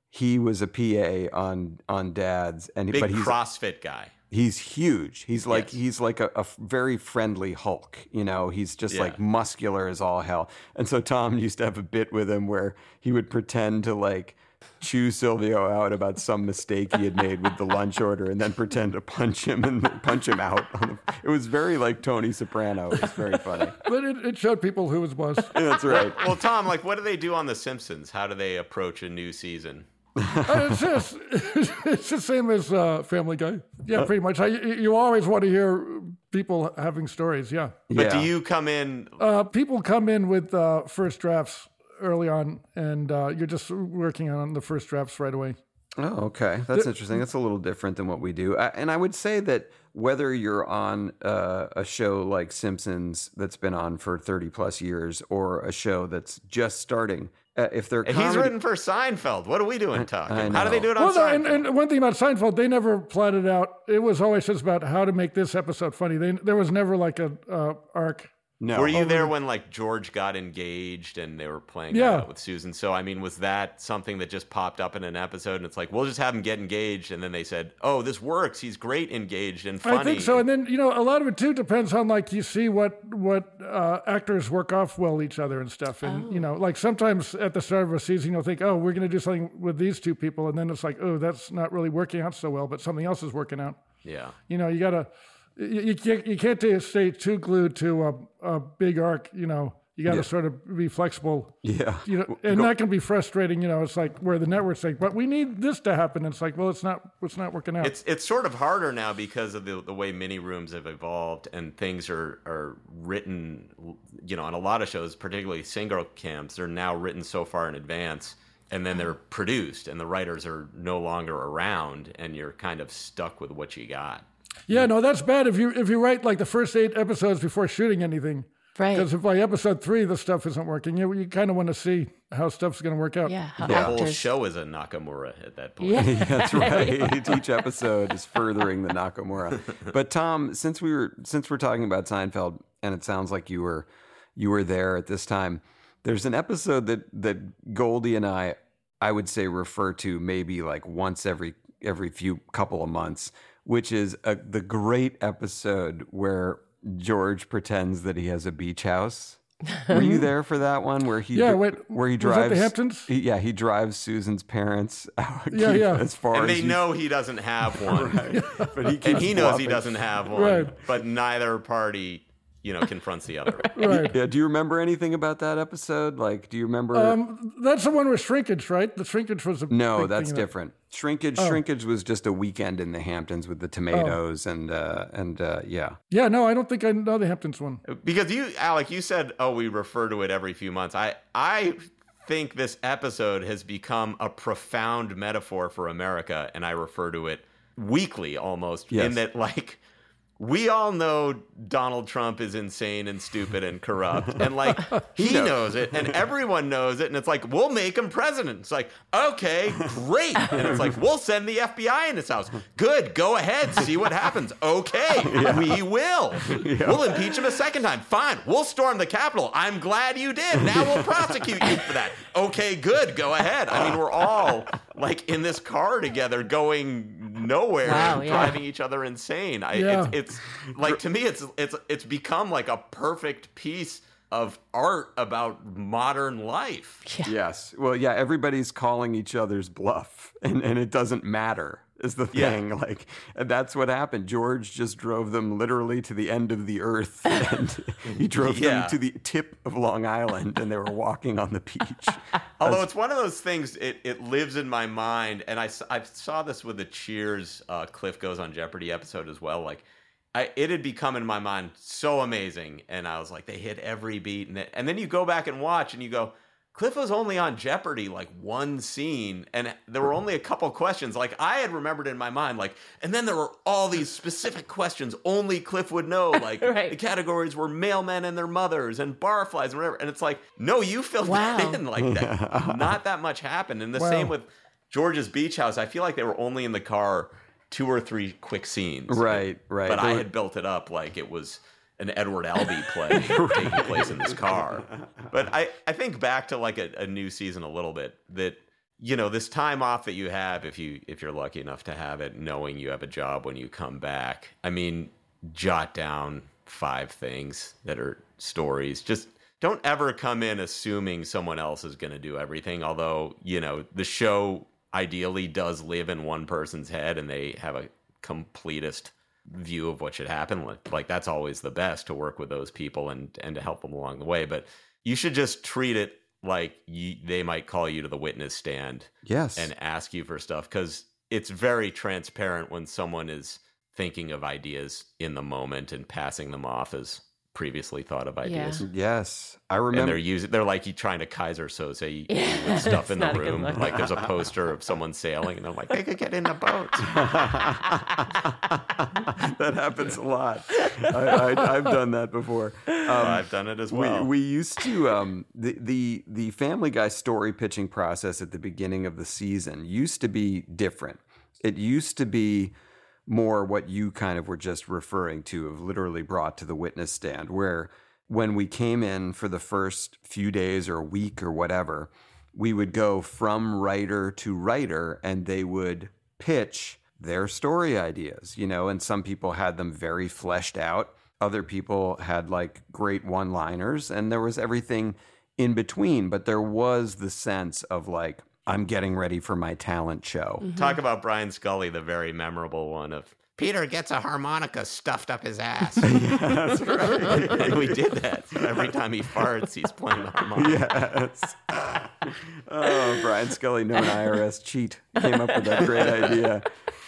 he was a PA on on Dad's, and Big but he's CrossFit guy. He's huge. He's like Yes. he's like a very friendly Hulk. You know, he's just Yeah. like muscular as all hell. And so Tom used to have a bit with him where he would pretend to like chew Silvio out about some mistake he had made with the lunch order, and then pretend to punch him and punch him out. On the, it was very like Tony Soprano. It was very funny. But it, it showed people who was boss. That's right. Well, Tom, like, what do they do on The Simpsons? How do they approach a new season? Uh, it's just it's the same as uh, Family Guy. Yeah, pretty much. I, you you always want to hear people having stories. Yeah, But do you come in? uh, people come in with uh, first drafts early on, and uh, you're just working on the first drafts right away. Oh, okay. That's interesting. That's a little different than what we do. I, and I would say that whether you're on uh, a show like Simpsons that's been on for 30 plus years or a show that's just starting, uh, if they're He's written for Seinfeld. What are we doing talking? How do they do it on Well, no, Seinfeld? and, and one thing about Seinfeld, they never plotted out. It was always just about how to make this episode funny. They, there was never like a uh, arc. No. Were you there when like George got engaged and they were playing Yeah. out with Susan? So I mean, was that something that just popped up in an episode and it's like, we'll just have him get engaged, and then they said, "Oh, this works. He's great engaged and funny." I think so. And then you know, a lot of it too depends on like you see what what uh, actors work off well each other and stuff. And you know, like sometimes at the start of a season, you'll think, oh, we're going to do something with these two people, and then it's like, oh, that's not really working out so well, but something else is working out. yeah. You know, you gotta you, you can't you can't stay too glued to a, a big arc. You know, you got to sort of be flexible. Yeah. You know, and that can be frustrating. You know, it's like where the network's like, but we need this to happen. It's like, well, it's not it's not working out. It's it's sort of harder now because of the the way mini rooms have evolved and things are are written. You know, on a lot of shows, particularly single cams, they're now written so far in advance and then they're produced, and the writers are no longer around, and you're kind of stuck with what you got. Yeah, no, that's bad if you if you write like the first eight episodes before shooting anything. Right. Because if by episode three the stuff isn't working, you you kind of want to see how stuff's going to work out. Yeah. How The whole show is a Nakamura at that point. Yeah. That's right. Each episode is furthering the Nakamura. But Tom, since we were since we're talking about Seinfeld, and it sounds like you were you were there at this time, there's an episode that that Goldy and I I would say refer to maybe like once every every few couple of months, which is a, the great episode where George pretends that he has a beach house. Were you there for that one where he Yeah, wait, where he was that the drives Hamptons? he- yeah, he drives Susan's parents out Yeah, yeah. as far And as they you- know he doesn't have one. but he and keeps he knows he doesn't have one, Right. but neither party, you know, confronts the other. Right. Yeah, do you remember anything about that episode? Like, do you remember? Um, that's the one with shrinkage, right? The shrinkage was a no, big that's thing in it. different. Shrinkage, Oh. shrinkage was just a weekend in the Hamptons with the tomatoes and uh, and uh, yeah. Yeah, no, I don't think I know the Hamptons one. Because you, Alec, you said, "Oh, we refer to it every few months." I, I think this episode has become a profound metaphor for America, and I refer to it weekly almost. Yes. In that, like, we all know Donald Trump is insane and stupid and corrupt, and like he knows it, and everyone knows it, and it's like we'll make him president. It's like okay, great, and it's like we'll send the FBI in his house. Good, go ahead, see what happens. Okay, we will. We'll impeach him a second time. Fine, we'll storm the Capitol. I'm glad you did. Now we'll prosecute you for that. Okay, good, go ahead. I mean, we're all like in this car together, going nowhere, Wow, yeah. driving each other insane. I, Yeah. it's, it's like to me, it's it's it's become like a perfect piece of art about modern life. Yes. Well, yeah. Everybody's calling each other's bluff, and and it doesn't matter. Is the Yeah. thing like that's what happened? George just drove them literally to the end of the earth, and he drove Yeah. them to the tip of Long Island, and they were walking on the beach. Although it's one of those things, it, it lives in my mind, and I I saw this with the Cheers uh, Cliff Goes on Jeopardy episode as well. Like, I, it had become in my mind so amazing, and I was like, they hit every beat, and, it, and then you go back and watch, and you go, Cliff was only on Jeopardy like one scene, and there were only a couple questions. Like I had remembered in my mind, like, and then there were all these specific questions only Cliff would know. Like Right. the categories were mailmen and their mothers and barflies and whatever. And it's like, no, you filled Wow. that in like that. Not that much happened. And the same with George's Beach House. I feel like they were only in the car two or three quick scenes. Right, right. But There I were- had built it up like it was an Edward Albee play taking place in this car. But I, I think back to like a, a new season a little bit that you know this time off that you have if you if you're lucky enough to have it knowing you have a job when you come back i mean jot down five things that are stories just don't ever come in assuming someone else is going to do everything although you know the show ideally does live in one person's head and they have a completest view of what should happen like, like that's always the best to work with those people and and to help them along the way but you should just treat it like you, they might call you to the witness stand Yes. and ask you for stuff because it's very transparent when someone is thinking of ideas in the moment and passing them off as previously thought of ideas. yes. I remember. And remember. they're using they're like you trying to Keyser Söze you, Yeah, with stuff in the it's not a good room. Like there's a poster of someone sailing and I'm like, they could get in the boat. that happens a lot. I, I, I've done that before. Um, I've done it as well. We, we used to um, the the the Family Guy story pitching process at the beginning of the season used to be different. It used to be more what you kind of were just referring to of literally brought to the witness stand where when we came in for the first few days or week or whatever we would go from writer to writer and they would pitch their story ideas you know and some people had them very fleshed out. Other people had like great one liners and there was everything in between but there was the sense of like i'm getting ready for my talent show mm-hmm. Talk about Brian Scully, the very memorable one of Peter gets a harmonica stuffed up his ass. that's right we did that. So every time he farts, he's playing the harmonica. yes. Oh, Brian Scully, known IRS cheat, came up with that great idea.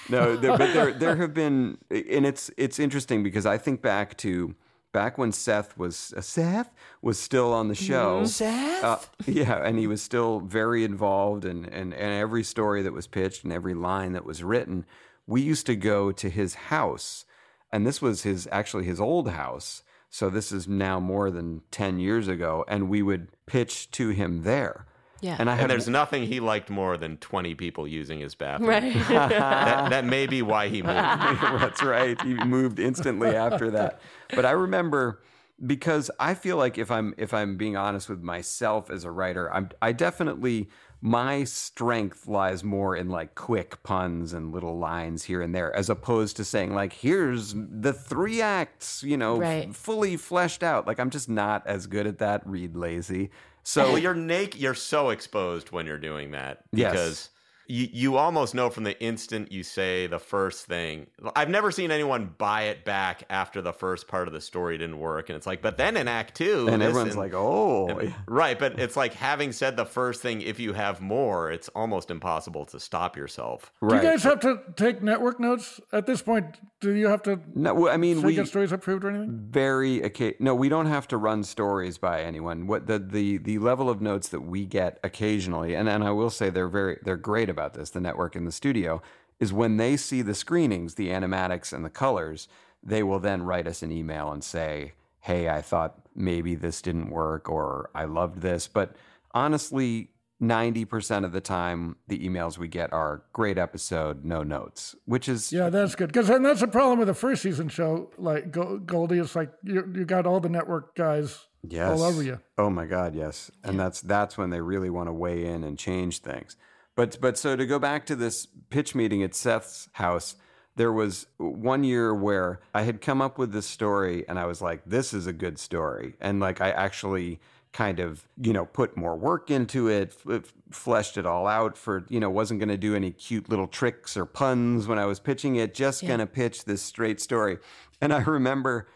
No, there, but there there have been, and it's it's interesting because I think back to back when Seth was uh, Seth was still on the show. Seth? Uh, yeah, and he was still very involved in, in, in every story that was pitched and every line that was written. We used to go to his house, and this was his actually his old house. So this is now more than ten years ago, and we would pitch to him there. Yeah. And I And had there's nothing he liked more than 20 people using his bathroom. Right. That, that may be why he moved. That's right. He moved instantly after that. But I remember because I feel like if I'm if I'm being honest with myself as a writer, I'm I definitely my strength lies more in like quick puns and little lines here and there as opposed to saying like here's the three acts, you know, f- fully fleshed out. Like I'm just not as good at that, read lazy. So well, you're naked. You're so exposed when you're doing that Yes. Because you you almost know from the instant you say the first thing. I've never seen anyone buy it back after the first part of the story didn't work, and it's like, but then in Act Two, and this everyone's and- like, "Oh, right. But it's like having said the first thing. If you have more, it's almost impossible to stop yourself. Do you guys have to take network notes at this point? Do you have to no, well, I mean, so we get stories approved or anything? very occa- no we don't have to run stories by anyone what the the the level of notes that we get occasionally and and I will say they're very they're great about this the network in the studio is when they see the screenings the animatics and the colors they will then write us an email and say hey I thought maybe this didn't work or I loved this but honestly 90% of the time the emails we get are great episode no notes which is Yeah, that's good. Because and that's the problem with the first season show. Like Goldy, it's like you you got all the network guys yes. all over you. Oh my God, yes. And that's that's when they really want to weigh in and change things. But but so to go back to this pitch meeting at Seth's house, there was one year where I had come up with this story and I was like, this is a good story. And like I actually kind of, you know, put more work into it, f- fleshed it all out for, you know, wasn't going to do any cute little tricks or puns when I was pitching it, just going to pitch this straight story. And I remember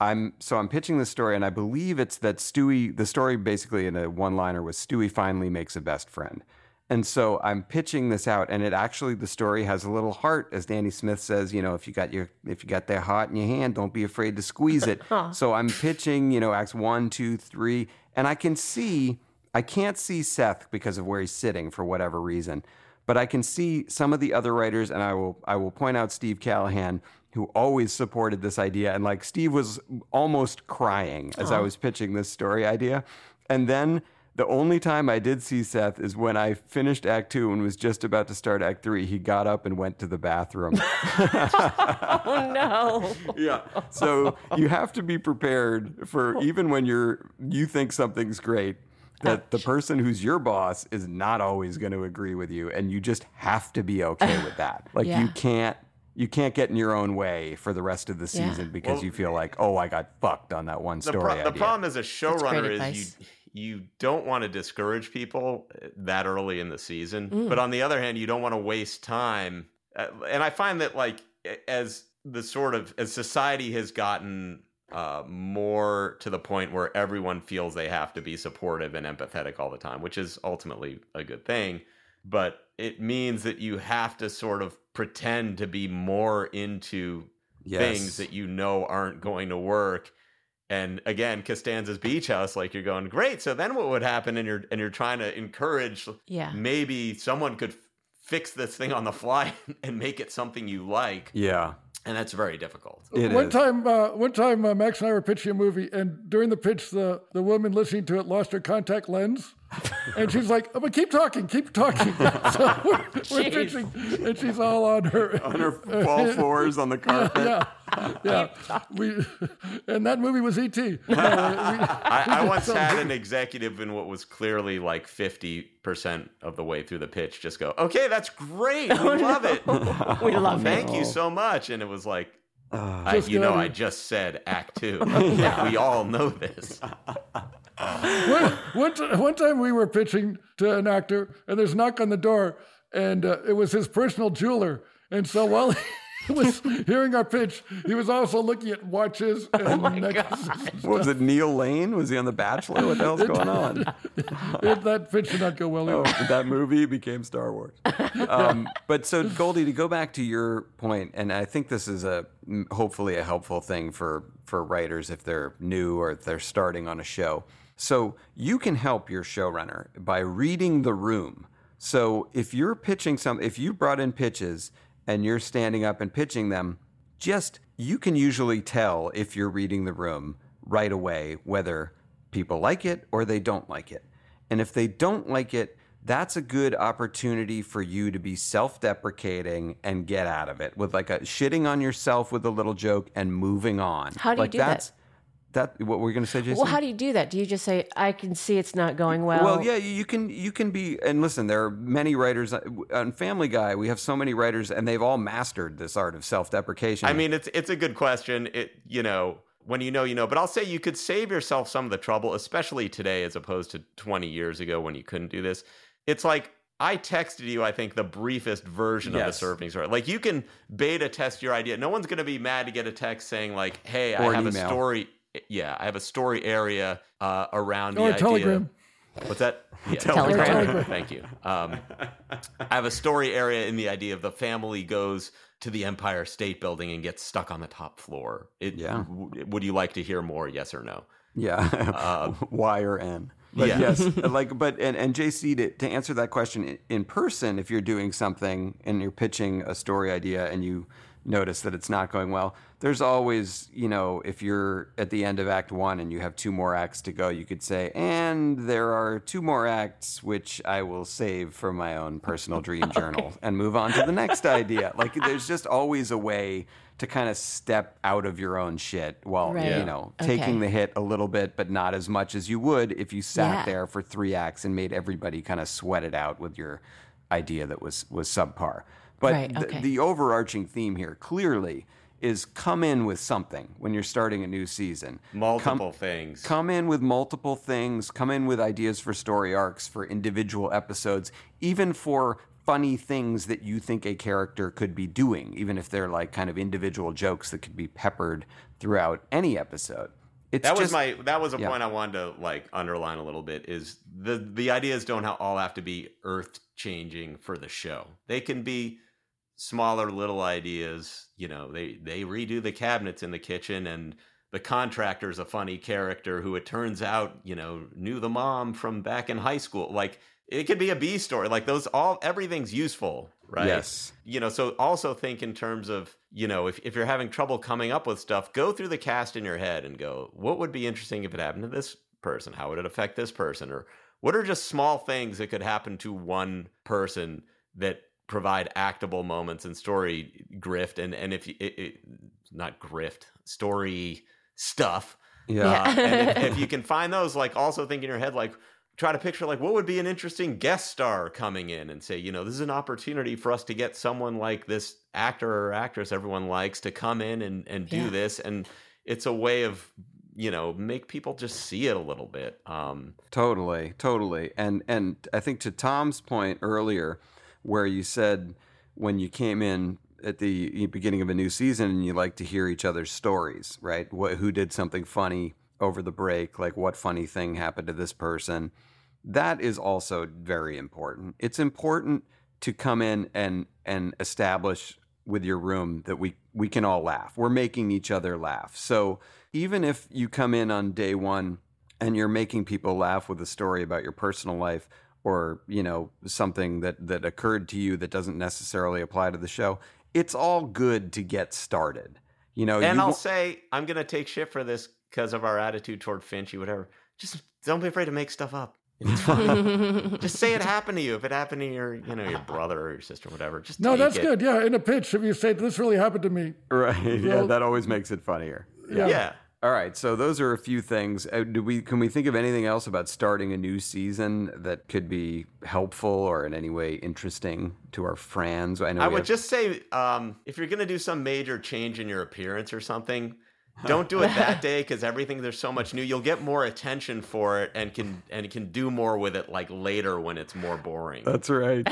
I'm so I'm pitching the story, and I believe it's that Stewie. The story basically in a one-liner was Stewie finally makes a best friend, and so I'm pitching this out, and it actually the story has a little heart, as Danny Smith says. You know, if you got your if you got that heart in your hand, don't be afraid to squeeze it. so I'm pitching, you know, acts one, two, three, and I can see I can't see Seth because of where he's sitting for whatever reason but I can see some of the other writers, and I will I will point out Steve Callahan, who always supported this idea, and like Steve was almost crying as I was pitching this story idea, and then. The only time I did see Seth is when I finished Act Two and was just about to start Act Three. He got up and went to the bathroom. oh no. yeah. So you have to be prepared for even when you're you think something's great, that the person who's your boss is not always going to agree with you, and you just have to be okay with that. Like Yeah. you can't you can't get in your own way for the rest of the Yeah. season because Well- you feel like, oh, I got fucked on that one The, story. pro- the idea. problem as a showrunner is you you don't want to discourage people uh, that early in the season, Mm. but on the other hand, you don't want to waste time. Uh, and I find that like as the sort of as society has gotten uh, more to the point where everyone feels they have to be supportive and empathetic all the time, which is ultimately a good thing. But it means that you have to sort of pretend to be more into Yes. things that you know aren't going to work. And again, Costanza's beach house, like you're going, great. So then what would happen? And you're and you're trying to encourage Yeah. maybe someone could fix this thing on the fly and make it something you like. Yeah. And that's very difficult. It one is. time, uh, one time, uh, Max and I were pitching a movie, and during the pitch, the, the woman listening to it lost her contact lens, and she's like, oh, "But keep talking, keep talking." so we're, we're pitching, and she's all on her on her fall floors on the carpet. yeah, yeah. We and that movie was E.T. Uh, I, I once had an executive in what was clearly like 50% of the way through the pitch just go, okay, that's great. We oh, love it. We love it. Thank you so much. And it was like, I, you know, gotta- I just said act two. Like, we all know this. one, one, ti- one time we were pitching to an actor, and there's a knock on the door, and uh, it was his personal jeweler. And so while was hearing our pitch. He was also looking at watches and necklaces. and What was it? Neil Lane? Was he on The Bachelor? What the hell's going on? It- that pitch did not go well. Oh, that movie became Star Wars. Um, but so Goldy, to go back to your point, and I think this is a hopefully a helpful thing for for writers if they're new or if they're starting on a show. So you can help your showrunner by reading the room. So if you're pitching some, if you brought in pitches and you're standing up and pitching them, just you can usually tell if you're reading the room right away whether people like it or they don't like it. And if they don't like it, that's a good opportunity for you to be self-deprecating and get out of it with like a shitting on yourself with a little joke and moving on. How do you like do that's, that? That what were you going to say, Jason? Well, how do you do that? Do you just say, "I can see it's not going well"? Well, yeah, you can you can be and listen. There are many writers uh, on Family Guy. We have so many writers, and they've all mastered this art of self-deprecation. I mean, it's it's a good question. It you know when you know you know, but I'll say you could save yourself some of the trouble, especially today as opposed to 20 years ago when you couldn't do this. It's like I texted you, I think, the briefest version of the Yes. surfing story. Like you can beta test your idea. No one's going to be mad to get a text saying like, "Hey, Or I an have a story. Yeah, I have a story area uh, around Or the a telegram. What's that? Yeah, Telegram. Telegram. Thank you. Um, I have a story area in the idea of the family goes to the Empire State Building and gets stuck on the top floor. It, Yeah. w- would you like to hear more? Yes or no? Yeah, Y or N. But yeah. yes, like, but and and JC to, to answer that question in, in person, if you're doing something and you're pitching a story idea and you notice that it's not going well, there's always, you know, if you're at the end of Act One and you have two more acts to go, you could say, and there are two more acts which I will save for my own personal dream journal and move on to the next idea. Like, there's just always a way to kind of step out of your own shit while Right. you know Okay. taking the hit a little bit, but not as much as you would if you sat Yeah. there for three acts and made everybody kind of sweat it out with your idea that was was subpar. But Right, the, okay. the overarching theme here clearly is come in with something when you're starting a new season. Multiple Come- things. Come in with multiple things. Come in with ideas for story arcs, for individual episodes, even for funny things that you think a character could be doing, even if they're like kind of individual jokes that could be peppered throughout any episode. It's that was just- my that was a yeah. point I wanted to like underline a little bit is the the ideas don't all have to be earth changing for the show. They can be smaller little ideas. You know, they they redo the cabinets in the kitchen and the contractor's a funny character who it turns out, you know, knew the mom from back in high school. Like it could be a B story. Like those all everything's useful, right? Yes. You know, so also think in terms of, you know, if, if you're having trouble coming up with stuff, go through the cast in your head and go, what would be interesting if it happened to this person? How would it affect this person? Or what are just small things that could happen to one person that provide actable moments and story grift and and if you, it, it, not grift story stuff Yeah. uh, and if, if you can find those, like also think in your head, like try to picture like what would be an interesting guest star coming in and say, you know, this is an opportunity for us to get someone like this actor or actress everyone likes to come in and, and do Yeah. this. And it's a way of, you know, make people just see it a little bit. Um, Totally, totally. And and I think to Tom's point earlier, where you said when you came in at the beginning of a new season and you like to hear each other's stories, right? What who did something funny over the break, like what funny thing happened to this person. That is also very important. It's important to come in and and establish with your room that we we can all laugh. We're making each other laugh. So even if you come in on day 1 and you're making people laugh with a story about your personal life or you know something that that occurred to you that doesn't necessarily apply to the show it's all good to get started you know and you I'll wa- say, I'm going to take shit for this because of our attitude toward Finchy, whatever. Just don't be afraid to make stuff up. Just say it happened to you. If it happened to your, you know, your brother or your sister, or whatever. Just No, that's it. good. Yeah, in a pitch, if you say this really happened to me, right yeah Well- that always makes it funnier yeah, Yeah. All right so those are a few things. Uh, do we can we think of anything else about starting a new season that could be helpful or in any way interesting to our friends? I know I would have- just say, um, if you're going to do some major change in your appearance or something, don't do it that day because everything there's so much new. You'll get more attention for it and can and can do more with it like later when it's more boring. That's right.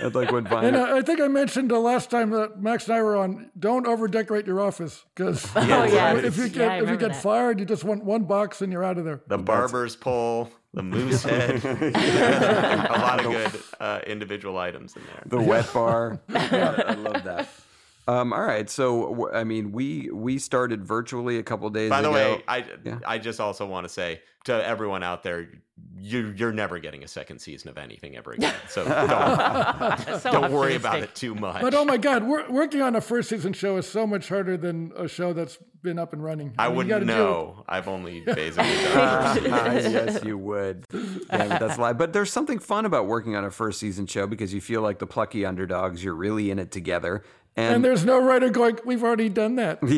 And like when Vine, And uh, I think I mentioned the last time that Max and I were on, don't over decorate your office because Oh, yeah. if you get I if you get that. fired, you just want one box and you're out of there. the barber's pole, the moose head, a lot of good uh, individual items in there. the wet bar. I love that. Um, all right, so I mean, we we started virtually a couple days By the ago. way, I Yeah. I just also want to say to everyone out there, you you're never getting a second season of anything ever again. So don't So don't worry about it too much. But oh my God, wor- working on a first season show is so much harder than a show that's been up and running. I mean, you wouldn't gotta deal with- know. I've only basically done it. Ah, yes, you would. Damn it, that's a lie. But there's something fun about working on a first season show because you feel like the plucky underdogs. You're really in it together. And, And there's no writer going, we've already done that. which,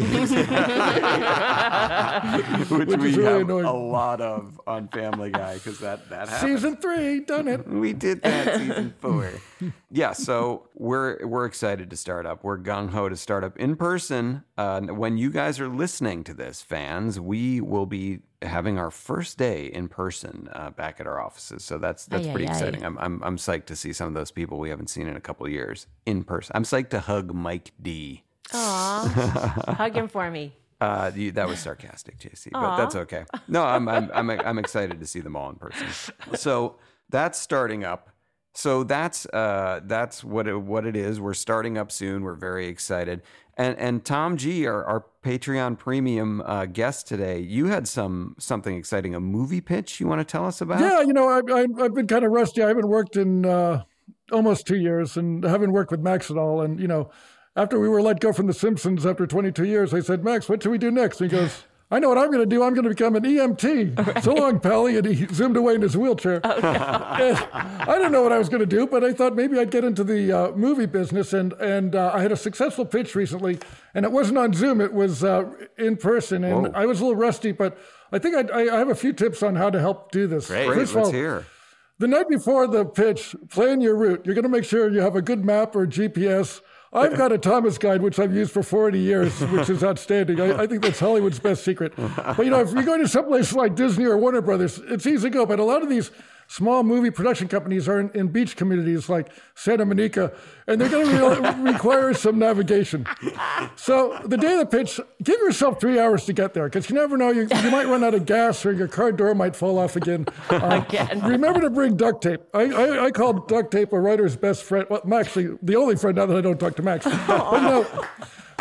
we is really have annoying. a lot of on Family Guy because that that happened. Season three, done it. We did that season four. yeah, so we're we're excited to start up. We're gung ho to start up in person. Uh, when you guys are listening to this, fans, we will be having our first day in person uh, back at our offices. So that's that's Ay, pretty ay, ay. exciting. I'm, I'm I'm psyched to see some of those people we haven't seen in a couple of years in person. I'm psyched to hug Mike D. Aw. Hug him for me. Uh, you, that was sarcastic, JC, but that's okay. No, I'm, I'm, I'm, I'm excited to see them all in person. So that's starting up. So that's, uh, that's what it, what it is. We're starting up soon. We're very excited. And, and Tom G, our, our Patreon premium uh, guest today, you had some something exciting, a movie pitch you want to tell us about? Yeah, you know, I, I've been kind of rusty. I haven't worked in uh, almost two years and haven't worked with Max at all. And, you know, after we were let go from The Simpsons after 22 years, I said, Max, what should we do next? And he goes, I know what I'm going to do. I'm going to become an EMT. So long, Pally. And he zoomed away in his wheelchair. And I didn't know what I was going to do, but I thought maybe I'd get into the uh, movie business. And, and uh, I had a successful pitch recently, and it wasn't on Zoom, it was uh, in person. And Whoa. I was a little rusty, but I think I, I I have a few tips on how to help do this. Great. Great, First of let's hear. the night before the pitch, plan your route. You're going to make sure you have a good map or GPS. I've got a Thomas guide, which I've used for 40 years, which is outstanding. I, I think that's Hollywood's best secret. But, you know, if you go to someplace like Disney or Warner Brothers, it's easy to go. But a lot of these small movie production companies are in, in beach communities like Santa Monica, and they're going to re- require some navigation. So the day of the pitch, give yourself three hours to get there, because you never know, you, you might run out of gas or your car door might fall off again. Uh, Again. Remember to bring duct tape. I, I, I call duct tape a writer's best friend. Well, I'm actually the only friend now that I don't talk to Max. But, know,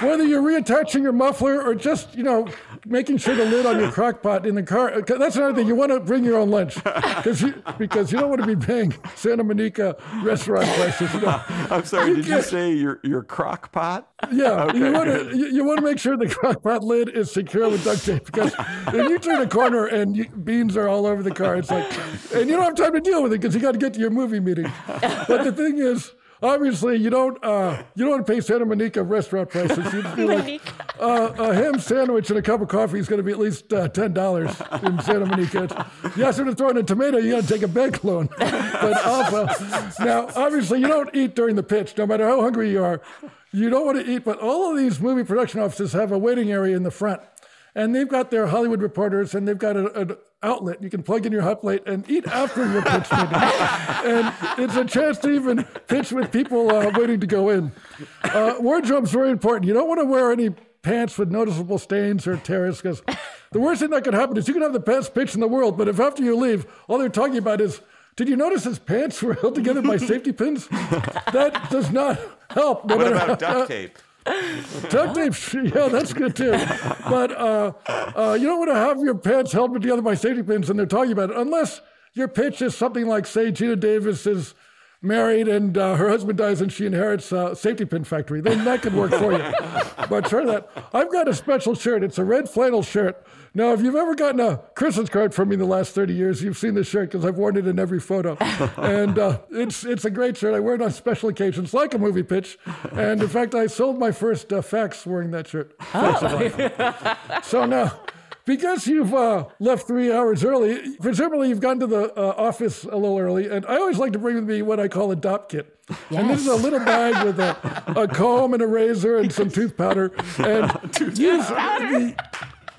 whether you're reattaching your muffler or just, you know, making sure the lid on your crock pot in the car. That's another thing. You want to bring your own lunch because you, because you don't want to be paying Santa Monica restaurant prices. You know. I'm sorry, did you say your, your crock pot? Yeah, you want to you, you want to make sure the crock pot lid is secure with duct tape because if you turn a corner and you, beans are all over the car, it's like, and you don't have time to deal with it because you got to get to your movie meeting. But the thing is, obviously, you don't uh, you don't want to pay Santa Monica restaurant prices. You do like, uh, a ham sandwich and a cup of coffee is going to be at least uh, ten dollars in Santa Monica. You ask them to throw in a tomato, you got to take a bank loan. But also, now obviously, you don't eat during the pitch, no matter how hungry you are. You don't want to eat, but all of these movie production offices have a waiting area in the front. And they've got their Hollywood reporters and they've got a, outlet. You can plug in your hot plate and eat after your pitch meeting. and it's a chance to even pitch with people uh, waiting to go in. Uh, wardrobe's very important. You don't want to wear any pants with noticeable stains or tears because the worst thing that could happen is you can have the best pitch in the world, but if after you leave, all they're talking about is, did you notice his pants were held together by safety pins? That does not help. No What about how- duct tape? Duct tape, yeah, that's good too. But uh, uh, you don't want to have your pants held together by safety pins and they're talking about it, unless your pitch is something like, say, Geena Davis is married and uh, her husband dies and she inherits a safety pin factory. Then that could work for you. but try that. I've got a special shirt. It's a red flannel shirt. Now, if you've ever gotten a Christmas card from me in the last 30 years, you've seen this shirt because I've worn it in every photo. and uh, it's, it's a great shirt. I wear it on special occasions, like a movie pitch. And in fact, I sold my first uh, fax wearing that shirt. so now, because you've uh, left three hours early, presumably you've gone to the uh, office a little early. And I always like to bring with me what I call a dopp kit. And this is a little bag with a, a comb and a razor and some tooth powder. And use the,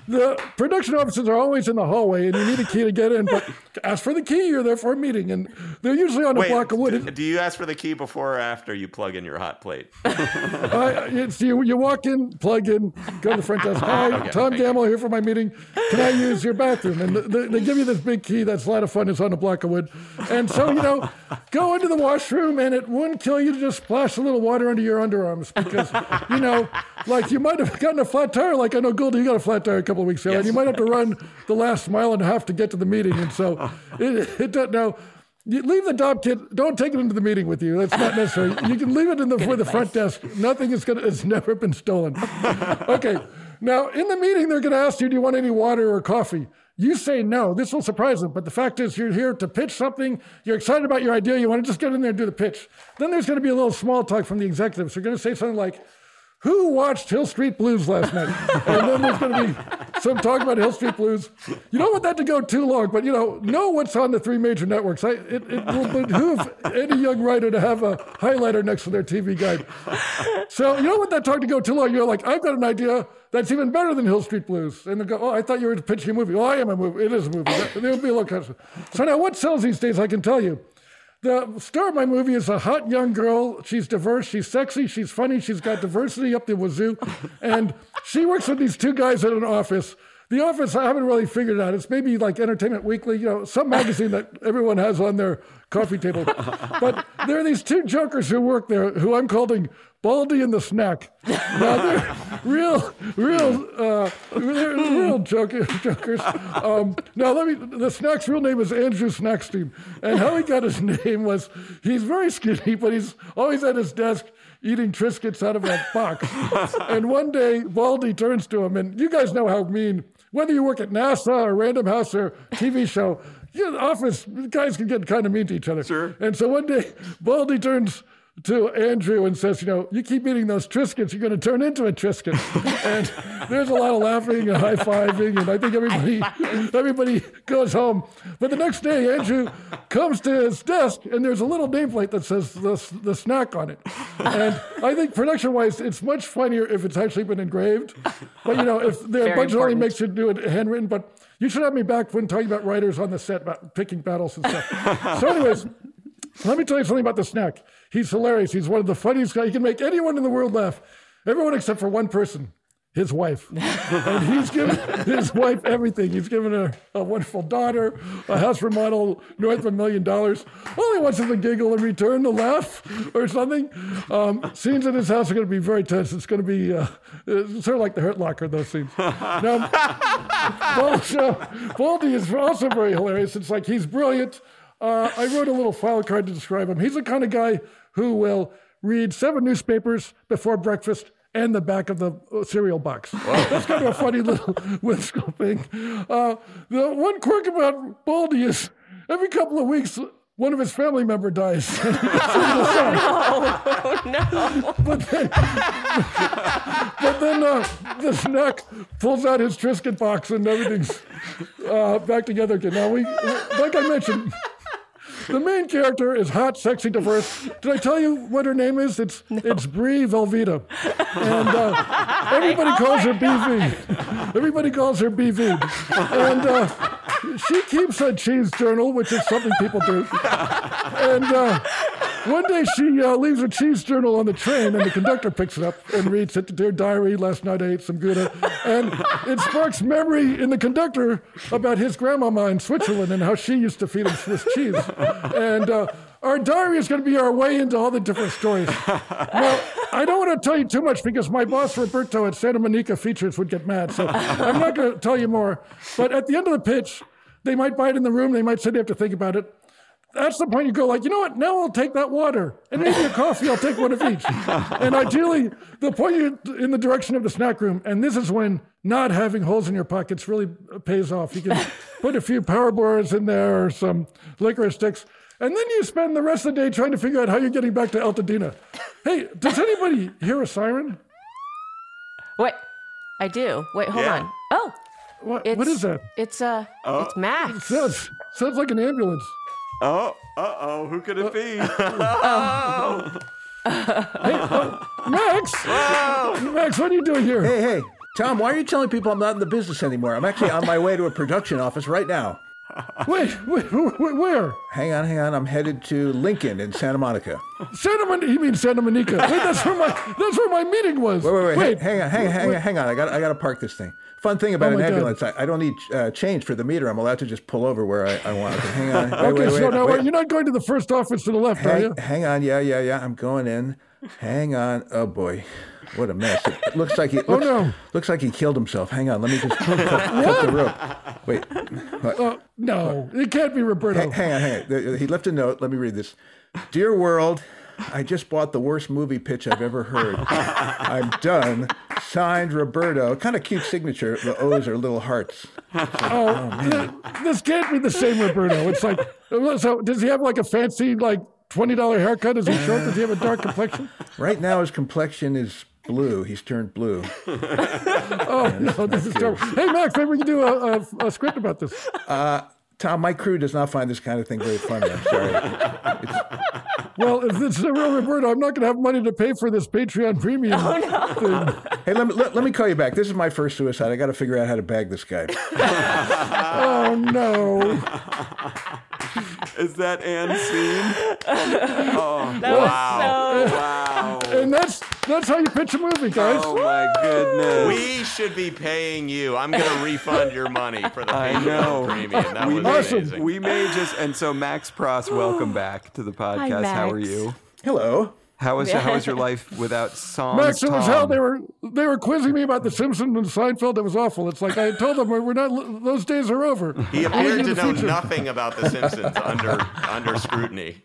the production offices are always in the hallway, and you need a key to get in. But ask for the key. You're there for a meeting, and they're usually on a Wait, block of wood. do, do you ask for the key before or after you plug in your hot plate? Uh, it's you, you walk in, plug in, go to the front desk. Hi, Okay, Tom. Gammill here for my meeting. Can I use your bathroom? And they, they give you this big key that's a lot of fun. It's on a block of wood. And so, you know, go into the washroom and it wouldn't kill you to just splash a little water under your underarms because, you know, like you might have gotten a flat tire. Like I know, Goldy, you got a flat tire a couple of weeks ago. And you might have to run the last mile and a half to get to the meeting. And so it, it doesn't know. You leave the dopp kit. Don't take it into the meeting with you. That's not necessary. You can leave it in the with the front desk. Nothing is gonna. It's never been stolen. Okay. Now in the meeting, they're gonna ask you, "Do you want any water or coffee?" You say no. This will surprise them. But the fact is, you're here to pitch something. You're excited about your idea. You want to just get in there and do the pitch. Then there's going to be a little small talk from the executives. They're going to say something like, who watched Hill Street Blues last night? and then there's going to be some talk about Hill Street Blues. You don't want that to go too long, but you know, know what's on the three major networks. I, it, it will behoove any young writer to have a highlighter next to their TV guide. So you don't want that talk to go too long. You're like, I've got an idea that's even better than Hill Street Blues. And they go, oh, I thought you were pitching a movie. Oh, I am a movie. It is a movie. There will be a little kind So now what sells these days, I can tell you. The star of my movie is a hot young girl. She's diverse, she's sexy, she's funny, she's got diversity up the wazoo. And she works with these two guys at an office. The office, I haven't really figured out. It's maybe like Entertainment Weekly, you know, some magazine that everyone has on their coffee table. But there are these two jokers who work there who I'm calling Baldy and the Snack. Now they're real, real, uh, real joker, jokers. Um, now let me. The Snack's real name is Andrew Snackstein, and how he got his name was he's very skinny, but he's always at his desk eating Triscuits out of a box. and one day, Baldy turns to him, and you guys know how mean. Whether you work at NASA or Random House or TV show, you know, office guys can get kind of mean to each other. Sure. And so one day, Baldy turns to Andrew and says, you know, you keep eating those Triscuits, you're going to turn into a Triscuit. and there's a lot of laughing and high fiving, and I think everybody everybody goes home. But the next day, Andrew comes to his desk, and there's a little nameplate that says the, the snack on it. And I think production wise, it's much funnier if it's actually been engraved. But you know, if the Very budget only makes you do it handwritten, but you should have me back when talking about writers on the set about picking battles and stuff. so, anyways, let me tell you something about the snack. He's hilarious. He's one of the funniest guys. He can make anyone in the world laugh. Everyone except for one person, his wife. and he's given his wife everything. He's given her a wonderful daughter, a house remodel north of a million dollars. All he wants is a giggle in return, a laugh or something. Um, scenes in his house are going to be very tense. It's going to be uh, sort of like the Hurt Locker, those scenes. Now, Baldy is also very hilarious. It's like he's brilliant. Uh, I wrote a little file card to describe him. He's the kind of guy who will read seven newspapers before breakfast and the back of the uh, cereal box. That's kind of a funny little whimsical thing. Uh, the one quirk about Baldy is every couple of weeks, one of his family member dies. Oh no! But then, but then uh, the snack pulls out his Triscuit box and everything's uh, back together again. Now, we, like I mentioned, the main character is hot, sexy, diverse. Did I tell you what her name is? It's it's Brie Velveeta, and uh, everybody calls her BV. Everybody calls her BV, and. Uh, she keeps a cheese journal, which is something people do. And uh, one day she uh, leaves a cheese journal on the train, and the conductor picks it up and reads it. Dear diary, last night I ate some Gouda. And it sparks memory in the conductor about his grandmama in Switzerland and how she used to feed him Swiss cheese. And uh, our diary is going to be our way into all the different stories. Now, I don't want to tell you too much because my boss Roberto at Santa Monica Features would get mad. So I'm not going to tell you more. But at the end of the pitch, they might it in the room. They might say they have to think about it. That's the point you go like, you know what? Now I'll take that water and maybe a coffee. I'll take one of each. And ideally, the point you in the direction of the snack room. And this is when not having holes in your pockets really pays off. You can put a few power bars in there or some licorice sticks. And then you spend the rest of the day trying to figure out how you're getting back to Altadena. Hey, does anybody hear a siren? Wait, I do. Wait, hold Yeah. on. Oh, What, what is that? It's uh, it's Max. Sounds, sounds like an ambulance. Oh, uh oh, who could it be? Oh, hey, Max! Max, what are you doing here? Hey, hey, Tom, why are you telling people I'm not in the business anymore? I'm actually on my way to a production office right now. Wait, wait, wait, where? Hang on, hang on. I'm headed to Lincoln in Santa Monica. Santa Monica. You mean Santa Monica? Wait, that's where my that's where my meeting was. Wait, wait, wait. Hang, hang on, hang on, hang on, hang on. I got, I got to park this thing. Fun thing about Oh an ambulance, I, I don't need uh, change for the meter. I'm allowed to just pull over where I, I want. Hang on. Wait, Okay, wait, so wait, now wait. you're not going to the first office to the left, are you? hang on. Yeah, yeah, yeah. I'm going in. Hang on. Oh boy, what a mess! It, looks like he. Oh, looks, Oh, no. Looks like he killed himself. Hang on. Let me just cut, cut the rope. Wait. Oh, no, it can't be Roberto. Hang, hang on. Hang on. He left a note. Let me read this. Dear world. I just bought the worst movie pitch I've ever heard. I'm done. Signed Roberto. Kind of cute signature. The O's are little hearts. Oh, oh th- this can't be the same Roberto. It's like, so does he have like a fancy, like twenty dollar haircut? Is he short? Does he have a dark complexion? Right now, his complexion is blue. He's turned blue. Oh no, this is terrible. Hey Max, maybe we can do a, a, a script about this. Uh, Tom, my crew does not find this kind of thing very funny. I'm sorry. Well, if it's a real Roberto, I'm not going to have money to pay for this Patreon premium Oh thing. Hey, let me, let, let me call you back. This is my first suicide. I got to figure out how to bag this guy. Oh no! Is that Anne scene? Oh, That was so. wow. And that's that's how you pitch a movie, guys. Oh my goodness. We should be paying you. I'm going to refund your money for the I Patreon know. premium. That we was may, amazing. we may just and so Max Pross, welcome back to the podcast. How are Max. you? Hello. How was how was your life without songs? Max, it was hell. They were they were quizzing me about The Simpsons and Seinfeld. It was awful. It's like I told them we're not. Those days are over. He appeared to know future. nothing about The Simpsons under under scrutiny.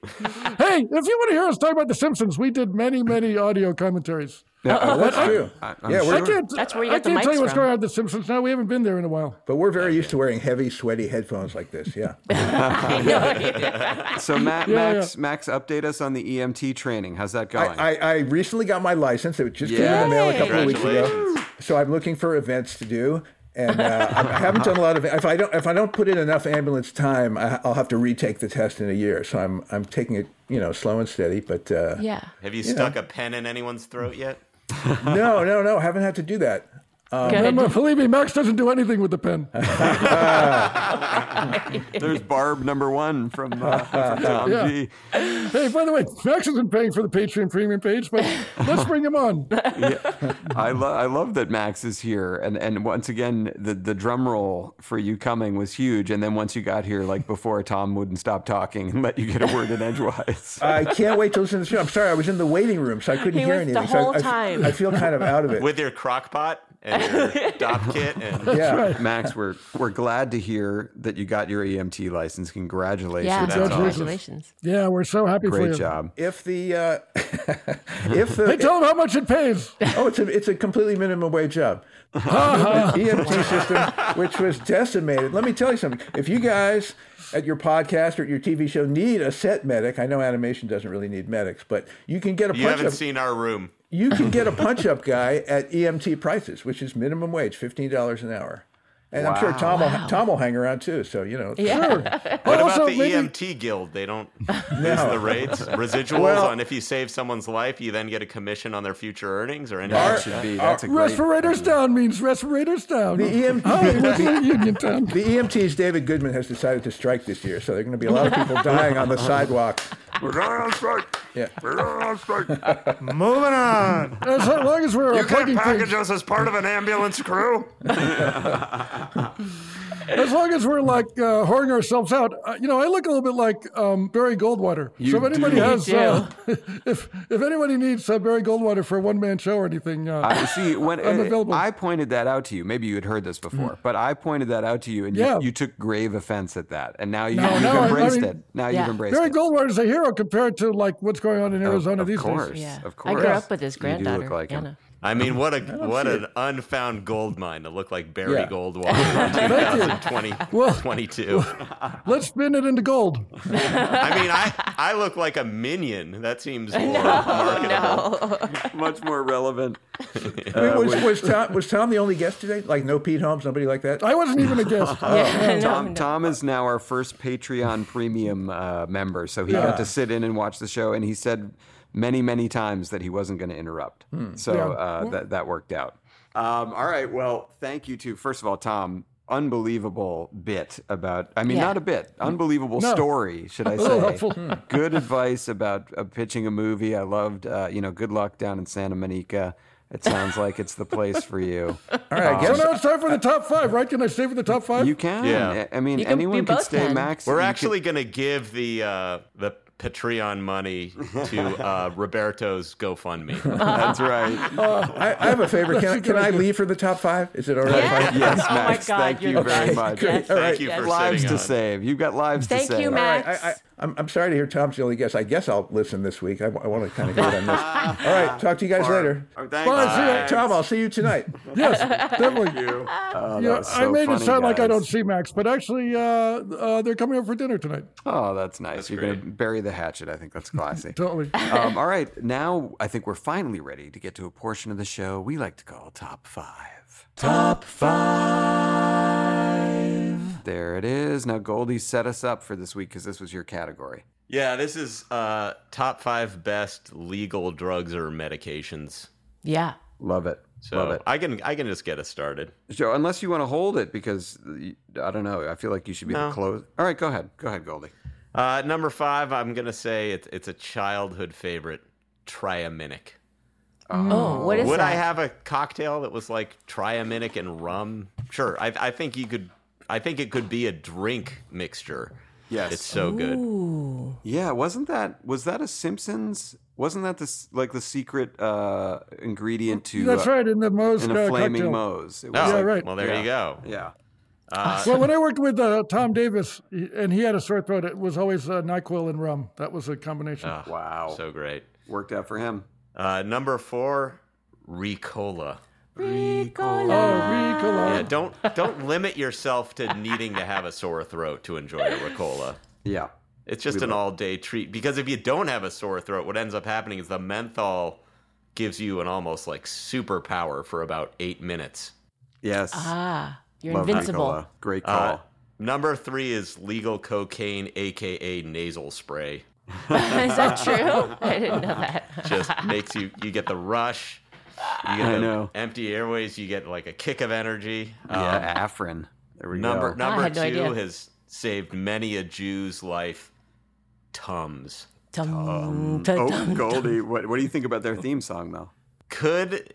Hey, if you want to hear us talk about The Simpsons, we did many many audio commentaries. Yeah, Oh, that's true. I- I'm yeah, sure. I we're, can't. That's where you I get the can't tell you what's from. going on with The Simpsons now. We haven't been there in a while. but we're very used to wearing heavy, sweaty headphones like this. Yeah. So Matt, Yeah, Max, Max, update us on the EMT training. How's that going? I, I recently got my license. It just came in the mail a couple of weeks ago. So I'm looking for events to do. And uh, I I haven't done a lot of. If I don't, if I don't put in enough ambulance time, I, I'll have to retake the test in a year. So I'm, I'm taking it, you know, slow and steady. But uh, yeah. Have you stuck a pen in anyone's throat yet? No, no, no, haven't had to do that. Good. Remember, believe me, Max doesn't do anything with the pen. There's Barb number one from, uh, from Tom Yeah. G. Hey, by the way, Max isn't paying for the Patreon premium page, but let's bring him on. I love I love that Max is here, and and once again the the drum roll for you coming was huge, and then once you got here, like before, Tom wouldn't stop talking and let you get a word in edgewise. I can't wait to listen to the show. I'm sorry, I was in the waiting room, so I couldn't He hear was the anything. so I- whole I, time. I feel kind of out of it. With your crock pot and your dopp kit and yeah. Max, we're we're glad to hear that you got your EMT license. Congratulations! Yeah. That's awesome. Congratulations. Yeah, we're so happy for you. Great job. If the uh, if the Hey, tell him how much it pays. Oh, it's a it's a completely minimum wage job. the EMT system, which was decimated. Let me tell you something. If you guys at your podcast or at your TV show need a set medic, I know animation doesn't really need medics, but you can get a you haven't up. seen our room. You can get a punch up guy at EMT prices, which is minimum wage, fifteen dollars an hour. And I'm sure Wow. Tom will Tom will hang around too. So you know, Sure. What also, about the maybe- EMT guild? They don't use the rates, residuals Well- on if you save someone's life, you then get a commission on their future earnings or anything. That should be. That's a great. Respirators down means respirators down. The EM Oh, Union Town? the EMTs David Goodman has decided to strike this year, so there are going to be a lot of people dying on the sidewalk. We're going on strike. Yeah. We're going on strike. Moving on. As long as we're You can't package things, us as part of an ambulance crew. as long as we're like uh, whoring ourselves out, uh, you know, I look a little bit like um, Barry Goldwater. so if anybody do. has, uh, if if anybody needs uh, Barry Goldwater for a one man show or anything, uh, I see. When I'm available. I pointed that out to you, maybe you had heard this before, but I pointed that out to you, and you, Yeah. you took grave offense at that, and now you, No, you've no, I- I embraced mean- it. Now Yeah. you've embraced Barry it. Goldwater is a hero compared to like what's going on in Arizona of these course, days. Yeah. of course, I grew up with his You do look granddaughter, like him. Anna. I mean, what a what see an unfound gold mine to look like Barry Yeah. Goldwater in 2020, Well- 22. Let's spin it into gold. I mean, I I look like a minion. That seems more marketable. Much more relevant. Wait, was, was, Tom, was Tom the only guest today? Like no Pete Holmes, nobody like that? I wasn't even a guest. Yeah, no, Tom, no. Tom is now our first Patreon premium uh, member, so he Yeah. got to sit in and watch the show, and he said many, many times that he wasn't going to interrupt. So Yeah. uh, that that worked out. Um, all right. Well, thank you to first of all, Tom. Unbelievable bit about. I mean, Yeah. not a bit. Unbelievable No. story, should I say? Good advice about uh, pitching a movie. I loved. Uh, you know, good luck down in Santa Monica. It sounds like it's the place for you. All right, I So now it's time for the top five, right? Can I stay for the top five? You can. Yeah. I mean, can- anyone can stay. can. Max, We're actually going to give the uh, the Patreon money to uh, Roberto's GoFundMe. That's right. I, I have a favor. Can, I- can I leave for the top five? Is it all right? if I- Yes. Yes, oh Max, my God, thank you're you the very best. much. Yes. Thank you yes. for lives sitting to on. save. You've got lives Thank to save. Thank you, All right, Max. I, I, I'm, I'm sorry to hear Tom's the only guest. I guess I'll listen this week. I, want to kind of hear on this. All right, talk to you guys later. Oh, thanks. Bye, see ya. Tom, I'll see you tonight. Yes, definitely. you. Oh, Yeah, was I so made it funny, sound like I don't see Max, but actually, uh, uh, they're coming over for dinner tonight. Oh, that's nice. You're going to bury the hatchet. I think that's classy. Totally. um, all right. Now I think we're finally ready to get to a portion of the show we like to call Top Five. Top Five. There it is. Now, Goldy set us up for this week because this was your category. Yeah, this is uh, top five best legal drugs or medications. Yeah. Love it. So Love it. I can I can just get us started. So unless you want to hold it because I don't know. I feel like you should be No. the close. All right, go ahead. Go ahead, Goldy. Uh, number five, I'm gonna say it's it's a childhood favorite, Triaminic. Oh, what is Would that? I have a cocktail that was like Triaminic and rum? Sure. I, I think you could. I think it could be a drink mixture. Yes. It's so good. Yeah, wasn't that was that a Simpsons? Wasn't that this like the secret uh, ingredient to That's uh, right, in the Moe's in uh, a flaming cocktail. Moe's? It Oh, Yeah, right. Well, there Yeah. you go. Yeah. well, when I worked with uh, Tom Davis, he- and he had a sore throat, it was always uh, Nyquil and rum. That was a combination. Ah, Wow. So great. Worked out for him. Uh, number four, Ricola. Ricola. oh, Ricola. Yeah, don't don't limit yourself to needing to have a sore throat to enjoy a Ricola. Yeah. It's just an all day treat because if you don't have a sore throat, what ends up happening is the menthol gives you an almost like superpower for about eight minutes. Yes. Ah, you're Love invincible. Ricola. Great call. Uh, number three is legal cocaine, aka nasal spray. is that true? I didn't know that. Just makes you you get the rush. You get I know. empty airways. You get like a kick of energy. Um, yeah, Afrin. There we number go. number had no two idea. has saved many a Jew's life. Tums. Dum, dum, Oh, dum, Goldy, what, what do you think about their theme song, though? could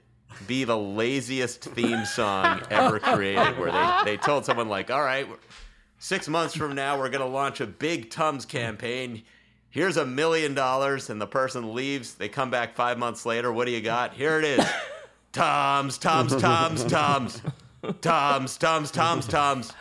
be the laziest theme song ever created where they, they told someone like all right six months from now we're going to launch a big tums campaign here's a million dollars and the person leaves they come back five months later what do you got here it is tums tums tums tums tums tums tums tums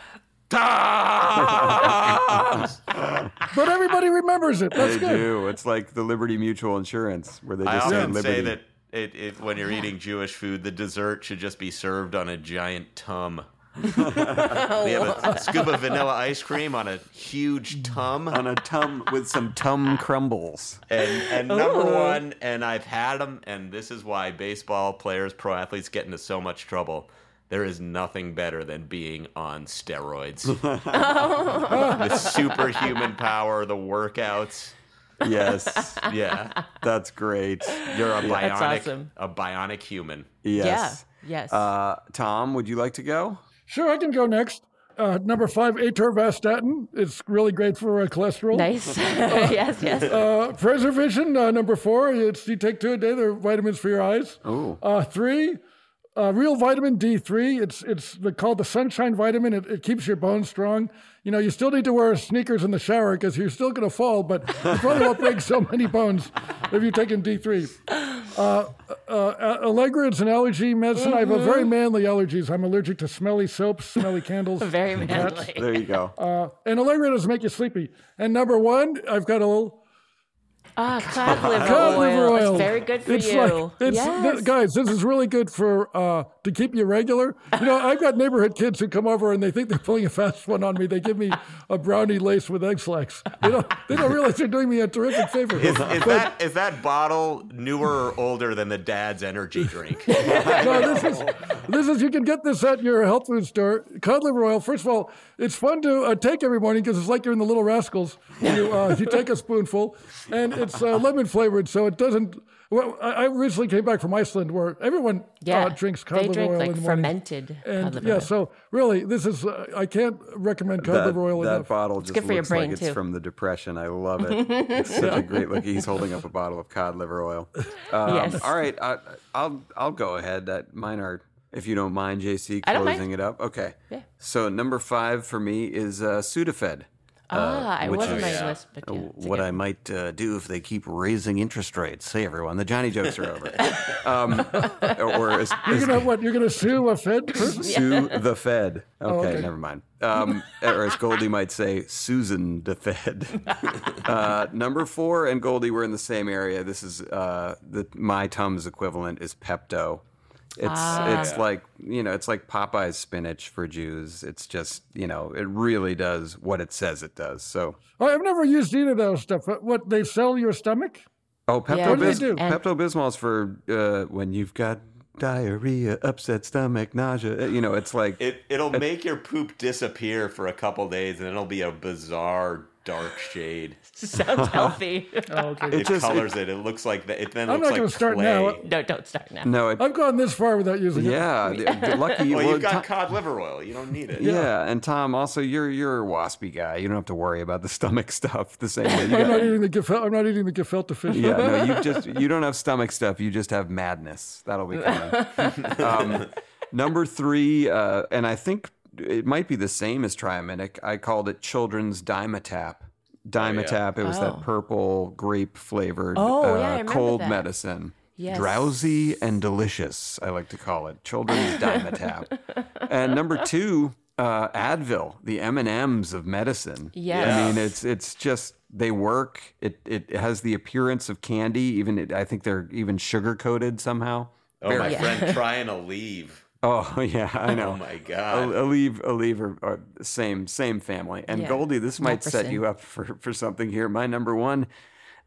tums But everybody remembers it. That's They good. do. It's like the Liberty Mutual Insurance, where they I just say often Liberty. say that it, it, when you're eating Jewish food, the dessert should just be served on a giant tum. We have a scoop of vanilla ice cream on a huge tum. on a tum with some tum crumbles. And, and number one, and I've had them, and this is why baseball players, pro athletes get into so much trouble. There is nothing better than being on steroids. the superhuman power, the workouts. Yes, Yeah. that's great. You're a bionic, That's awesome. a bionic human. Yes. Yeah. Yes. Uh, Tom, would you like to go? Sure, I can go next. Uh, number five, atorvastatin. It's really great for uh, cholesterol. nice. yes. Yes. Uh, Preservision, uh, number four. It's you take two a day. They're vitamins for your eyes. Ooh. Uh, three, uh, real vitamin D3. It's it's the, called the sunshine vitamin. It, it keeps your bones strong. You know, you still need to wear sneakers in the shower because you're still going to fall, but you probably won't break so many bones if you're taking D3. Uh, uh, Allegra, it's an allergy medicine. I have a very manly allergies. I'm allergic to smelly soaps, smelly candles. Very and cats. manly. There you go. Uh, and Allegra doesn't make you sleepy. And number one, I've got a little Ah, cod liver cod oil. liver oil. It's very good for it's you. Like, it's, yes. th- guys, this is really good for uh, to keep you regular. You know, I've got neighborhood kids who come over and they think they're pulling a fast one on me. They give me a brownie lace with Ex-Lax. You know, they don't realize they're doing me a terrific favor. Is, is that is that bottle newer or older than the dad's energy drink? no, this is this is you can get this at your health food store. Cod liver oil. First of all, it's fun to uh, take every morning because it's like you're in the Little Rascals. You uh, you take a spoonful, and it's uh, lemon flavored, so it doesn't Well, I I recently came back from Iceland where everyone Yeah. uh, drinks cod liver drink oil like in the morning. fermented And cod liver oil. yeah, oil. so really, this is uh, I can't recommend cod That, liver oil that enough. bottle just good for your looks like brain, it's from the Depression. I love it. it's such a great look. He's holding up a bottle of cod liver oil. Um, Yes. All right, I, I'll I'll go ahead. That mine are, if you don't mind, JC I don't mind. closing it up. Okay. Yeah. So number five for me is uh, Sudafed. Ah, it which wasn't is, my uh, list, but yeah, what I might uh, do if they keep raising interest rates. Hey, everyone, the Johnny jokes are over. um, or as, You're gonna what? You're gonna sue a Fed person? sue the Fed. Okay, okay. never mind. Um, or as Goldy might say, Susan the Fed. uh, number four and Goldy were in the same area. This is uh, the my Tums equivalent is Pepto. It's Ah. it's like you know it's like Popeye's spinach for Jews. It's just you know it really does what it says it does. So I've never used either of those stuff. What- What they sell your stomach? oh Yeah, Pepto What do they Bis- do? And- Pepto Bismol's for uh, when you've got diarrhea, upset stomach, nausea. You know it's like It it'll make your poop disappear for a couple days, and it'll be a bizarre dark shade. Sounds healthy. Oh, okay. It, just- colors it. It looks like that. It then I'm looks not gonna like start clay. now. no, don't start now. no, it, I've gone this far without using it. yeah. the- the lucky Well, well, you've got Tom- cod liver oil. You don't need it. Yeah. and Tom, also you're you're a waspy guy. You don't have to worry about the stomach stuff the same way. I'm not eating the gefel- I'm not eating the gefilte fish. yeah, no, you just you don't have stomach stuff. You just have madness. That'll be coming. um, number three, uh, and I think it might be the same as Triaminic. I called it Children's Dimetap. Dimetap. It was Oh. that purple grape flavored Oh, uh, yeah, I remember cold that. medicine. Yes. Drowsy and delicious, I like to call it. Children's Dimetap. and number two, uh, Advil, the M and M's of medicine. Yes. I mean, it's it's just they work. It it has the appearance of candy. Even it, I think they're even sugar coated somehow. Oh, my Yeah. friend trying to leave. Oh yeah, I know. Oh my god. Aleve, Aleve are, are the same same family. And Yeah. Goldy, this might set you up for for something here. My number one,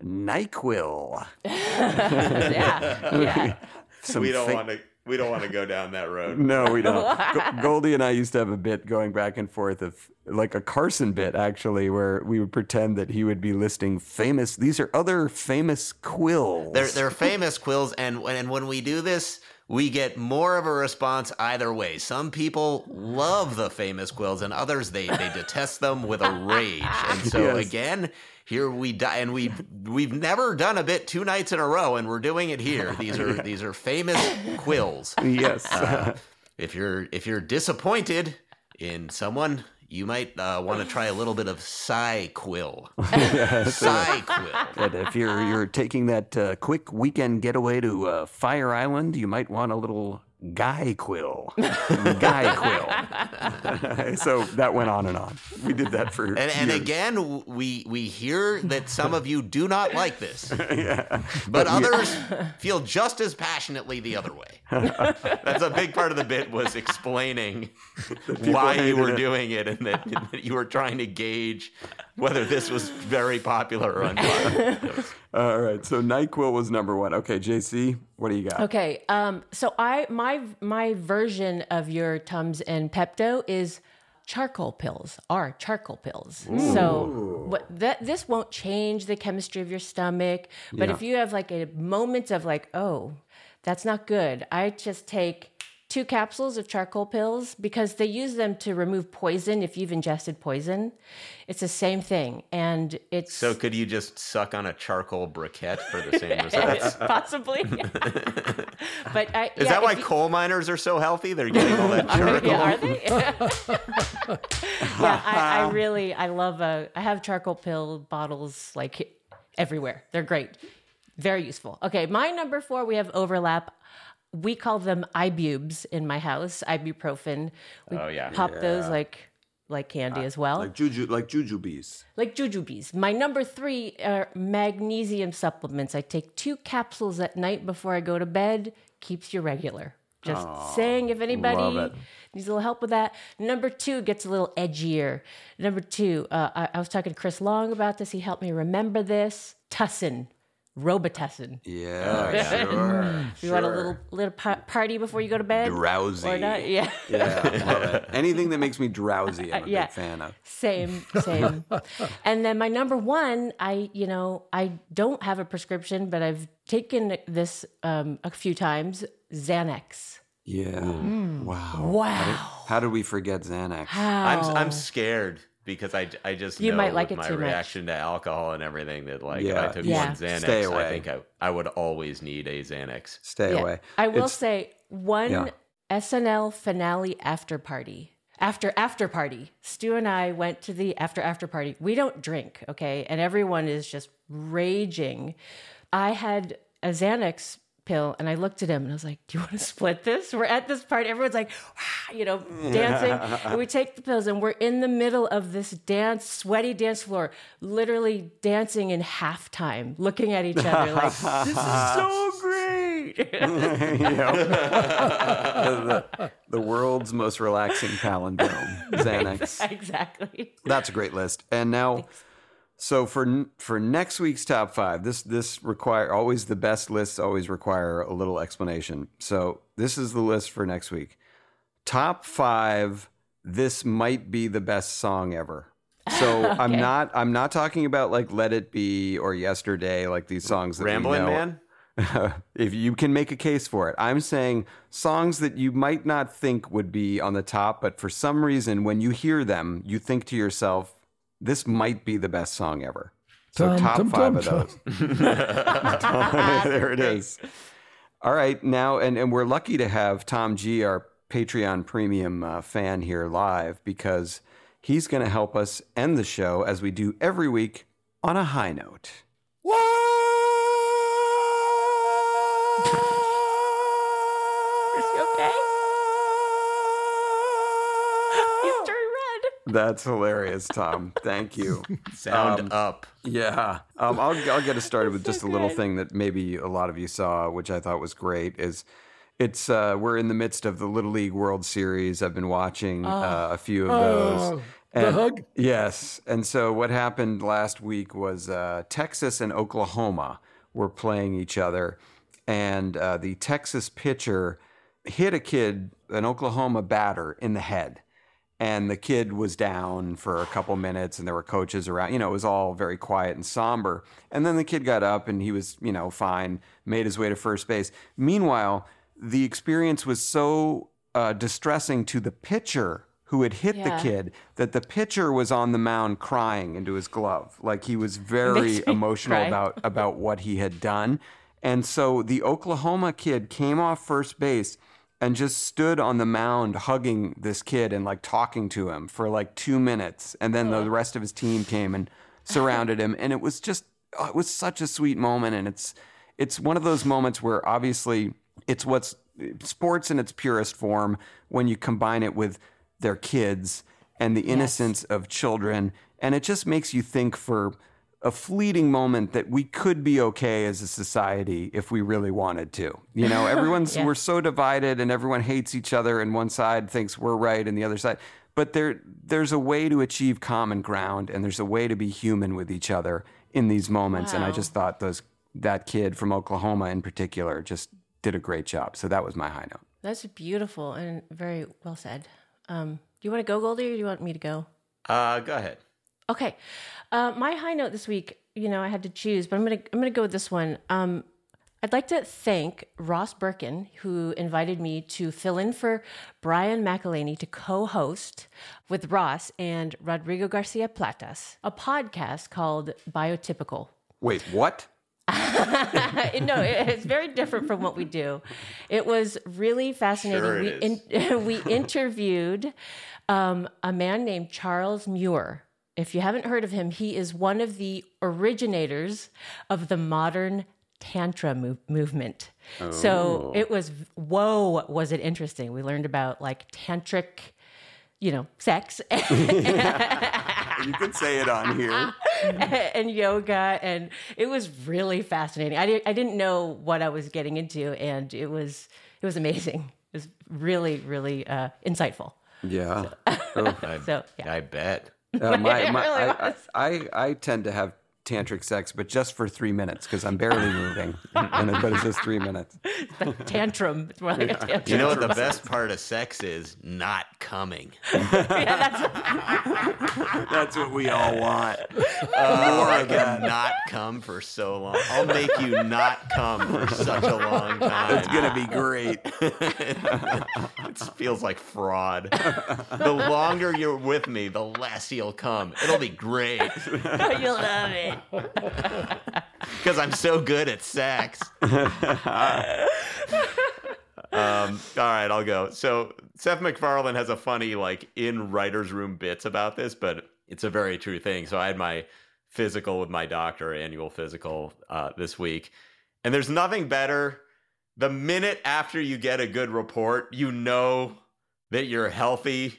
Nyquil. yeah, yeah. Some we don't fa- want to. We don't want to go down that road. No, we don't. Go- Goldy and I used to have a bit going back and forth of like a Carson bit actually, where we would pretend that he would be listing famous. These are other famous quills. They're they're famous quills, and when and when we do this, we get more of a response either way. Some people love the famous quills, and others they they detest them with a rage. And so Yes. again, here we die, and we we've never done a bit two nights in a row, and we're doing it here. These are these are famous quills. yes. Uh, if you're if you're disappointed in someone. You might uh, want to try a little bit of Psy-Quil. Psy-Quil. If you're you're taking that uh, quick weekend getaway to uh, Fire Island, you might want a little Guy Quill. Guy Quill. so that went on and on. We did that for And, and again, we we hear that some of you do not like this, yeah. but others feel just as passionately the other way. That's a big part of the bit was explaining why you were it. doing it, and that, that you were trying to gauge whether this was very popular or unpopular. All right. So Nyquil was number one. Okay, JC, what do you got? Okay, um, so I my my version of your Tums and Pepto is charcoal pills. Are charcoal pills. So what that this won't change the chemistry of your stomach, but Yeah. if you have like a moment of like, oh, that's not good, I just take two capsules of charcoal pills because they use them to remove poison if you've ingested poison. It's the same thing, and it's So, could you just suck on a charcoal briquette for the same results? possibly. but I, Is yeah, that why you- coal miners are so healthy? They're getting all that charcoal. Yeah, are they? yeah, I, I really, I love. Uh, I have charcoal pill bottles like everywhere. They're great, very useful. Okay, my number four. We have overlap. We call them ibubes in my house. Ibuprofen. We Oh, yeah. pop those like like candy as well, Like juju, like jujubes. like jujubes. My number three are magnesium supplements. I take two capsules at night before I go to bed. Keeps you regular. Just saying, if anybody needs a little help with that. Number two gets a little edgier. Number two, uh, I, I was talking to Chris Long about this. He helped me remember this. Tussin, Robitussin. Yeah, sure. You want a little little pa- party before you go to bed? Drowsy. Or not? Yeah. Yeah, love it. Anything that makes me drowsy, I'm a Yeah. big fan of. Same, same. and then my number one, I, you know, I don't have a prescription, but I've taken this um, a few times. Xanax. Yeah. Mm. Wow. Wow. How did we forget Xanax? I'm I'm scared because I, I just You know might like with it my too much. reaction to alcohol and everything that like Yeah. if I took Yeah. one Xanax, Stay I think I, I would always need a Xanax. Stay Yeah. away. I will It's- say one Yeah. SNL finale after party. After after party, Stu and I went to the after after party. We don't drink, okay, and everyone is just raging. I had a Xanax pill, and I looked at him and I was like, "Do you want to split this?" We're at this part. Everyone's like, ah, you know, dancing. and we take the pills, and we're in the middle of this dance, sweaty dance floor, literally dancing in halftime, looking at each other like, "This is so great." the, the world's most relaxing palindrome, Xanax. exactly. That's a great list. And now, so for for next week's top five, this this require always the best lists always require a little explanation. So this is the list for next week. Top five. This might be the best song ever. So I'm not I'm not talking about like Let It Be or Yesterday, like these songs that we Rambling. Man? if you can make a case for it. I'm saying songs that you might not think would be on the top, but for some reason, when you hear them, you think to yourself, this might be the best song ever. So, Tum, top tum, five tum, of those. there it is. All right. Now, and, and we're lucky to have Tom G, our Patreon premium uh, fan, here live because he's going to help us end the show as we do every week on a high note. Is That's hilarious, Tom. Thank you. Sound Um, up. Yeah, um, I'll I'll get us started with just so a little good. thing that maybe a lot of you saw, which I thought was great. Is it's uh, we're in the midst of the Little League World Series. I've been watching uh, a few of those. Oh, the hug? Yes, and so what happened last week was uh, Texas and Oklahoma were playing each other, and uh, the Texas pitcher hit a kid, an Oklahoma batter, in the head and the kid was down for a couple minutes and there were coaches around you know it was all very quiet and somber and then the kid got up and he was you know fine made his way to first base meanwhile the experience was so uh, distressing to the pitcher who had hit Yeah. the kid that the pitcher was on the mound crying into his glove like he was very emotional cry. about about what he had done and so the oklahoma kid came off first base and just stood on the mound hugging this kid and like talking to him for like two minutes. And then the rest of his team came and surrounded him. And it was just, oh, it was such a sweet moment. And it's, it's one of those moments where obviously it's what's sports in its purest form when you combine it with their kids and the innocence of children. And it just makes you think for a fleeting moment that we could be okay as a society if we really wanted to. You know, everyone's Yeah. we're so divided and everyone hates each other and one side thinks we're right and the other side. But there there's a way to achieve common ground and there's a way to be human with each other in these moments. And I just thought those that kid from Oklahoma in particular just did a great job. So that was my high note. That's beautiful and very well said. Um, do you want to go, Goldy, or do you want me to go? Uh, go ahead. Okay. Uh, my high note this week, you know, I had to choose, but I'm gonna I'm gonna go with this one. Um, I'd like to thank Ross Birkin, who invited me to fill in for Brian McElhaney to co-host with Ross and Rodrigo Garcia Platas a podcast called Biotypical. Wait, what? no, it's very different from what we do. It was really fascinating. Sure we in, we interviewed um, a man named Charles Muir. If you haven't heard of him, he is one of the originators of the modern tantra mov- movement. So it was whoa, was it interesting? We learned about like tantric, you know, sex. You could say it on here. and yoga and it was really fascinating I, did, I didn't know what i was getting into and it was it was amazing it was really really uh, insightful Yeah. Oh. I, So, yeah. I bet. Uh, my, my, I. I, I, I tend to have tantric sex, but just for three minutes because I'm barely moving. and it, but it's just three minutes. Tantrum. It's more like a tantrum. You know what the best part of sex is? Not coming. That's what we all want. Oh, I can not come for so long. I'll make you not come for such a long time. It's gonna be great. it feels like fraud. The longer you're with me, the less you'll come. It'll be great You'll love it. because I'm so good at sex. Um, all right, I'll go. So Seth MacFarlane has a funny like in writers' room bits about this, but it's a very true thing. So I had my physical with my doctor, annual physical, uh, this week, and there's nothing better. The minute after you get a good report, you know that you're healthy.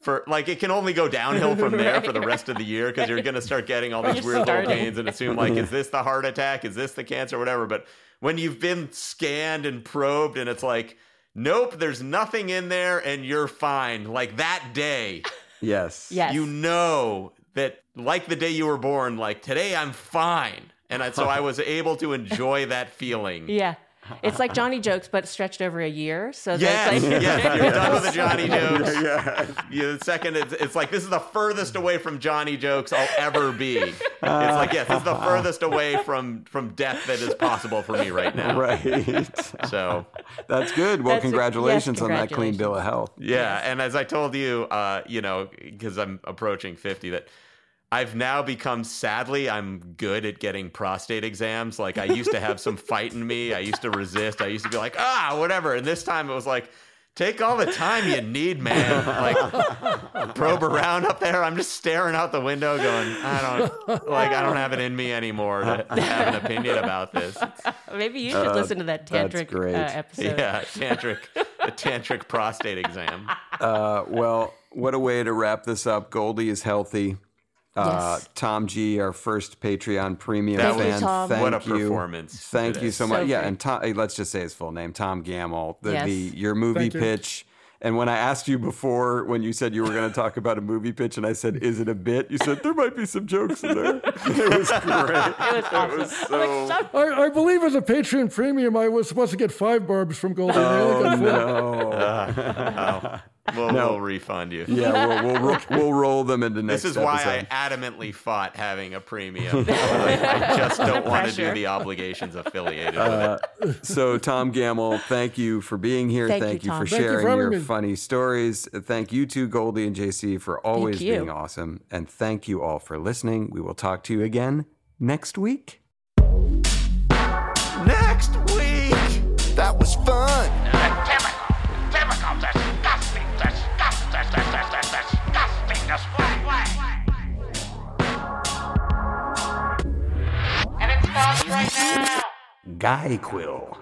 For like, it can only go downhill from there for the rest of the year because you're going to start getting all these You're weird little pains and assume like, is this the heart attack? Is this the cancer? Whatever. But when you've been scanned and probed and it's like, nope, there's nothing in there and you're fine. Like that day, Yes. Yes. you know that like the day you were born, like today I'm fine. And I, so I was able to enjoy that feeling. Yeah. It's like Johnny jokes, but stretched over a year. So Yes, that's like yes, you're done with the Johnny jokes. Yeah. the second, it's, it's like this is the furthest away from Johnny jokes I'll ever be. It's like yes, this is the furthest away from from death that is possible for me right now. Right. So That's good. Well, That's a- yes, congratulations on that clean bill of health. Yeah, and as I told you, uh, you know, because I'm approaching 50, that I've now become sadly I'm good at getting prostate exams. Like I used to have some fight in me. I used to resist. I used to be like, ah, whatever. And this time it was like, take all the time you need, man. Like probe around up there. I'm just staring out the window, going, I don't like I don't have it in me anymore to, to have an opinion about this. maybe you should listen to that that's tantric great. uh, episode. Yeah, tantric, a tantric prostate exam. Uh, well, what a way to wrap this up. Goldy is healthy. Uh, Yes. Tom G, our first Patreon premium That Thank you, fan. Tom. Thank What a you. performance Thank it you is. so So much. yeah, great. and Tom, let's just say his full name, Tom Gammill. The, Yes. the your movie Thank you. pitch. And when I asked you before, when you said you were going to talk about a movie pitch, and I said, "Is it a bit?" You said there might be some jokes in there. It was great. It was awesome. I'm like. I, I believe as a Patreon premium, I was supposed to get five barbs from Goldy. and I only got. No. We'll, No. we'll refund you. Yeah, we'll we'll, we'll roll them into next. Week. This is why episode. I adamantly fought having a premium. I just don't want to do the obligations affiliated uh, with it. So, Tom Gammill, thank you for being here. Thank Thank, you, you, for Tom. Thank you for sharing having your me. funny stories. Thank you to Goldy and JC for always being awesome. And thank you all for listening. We will talk to you again next week. Next week. And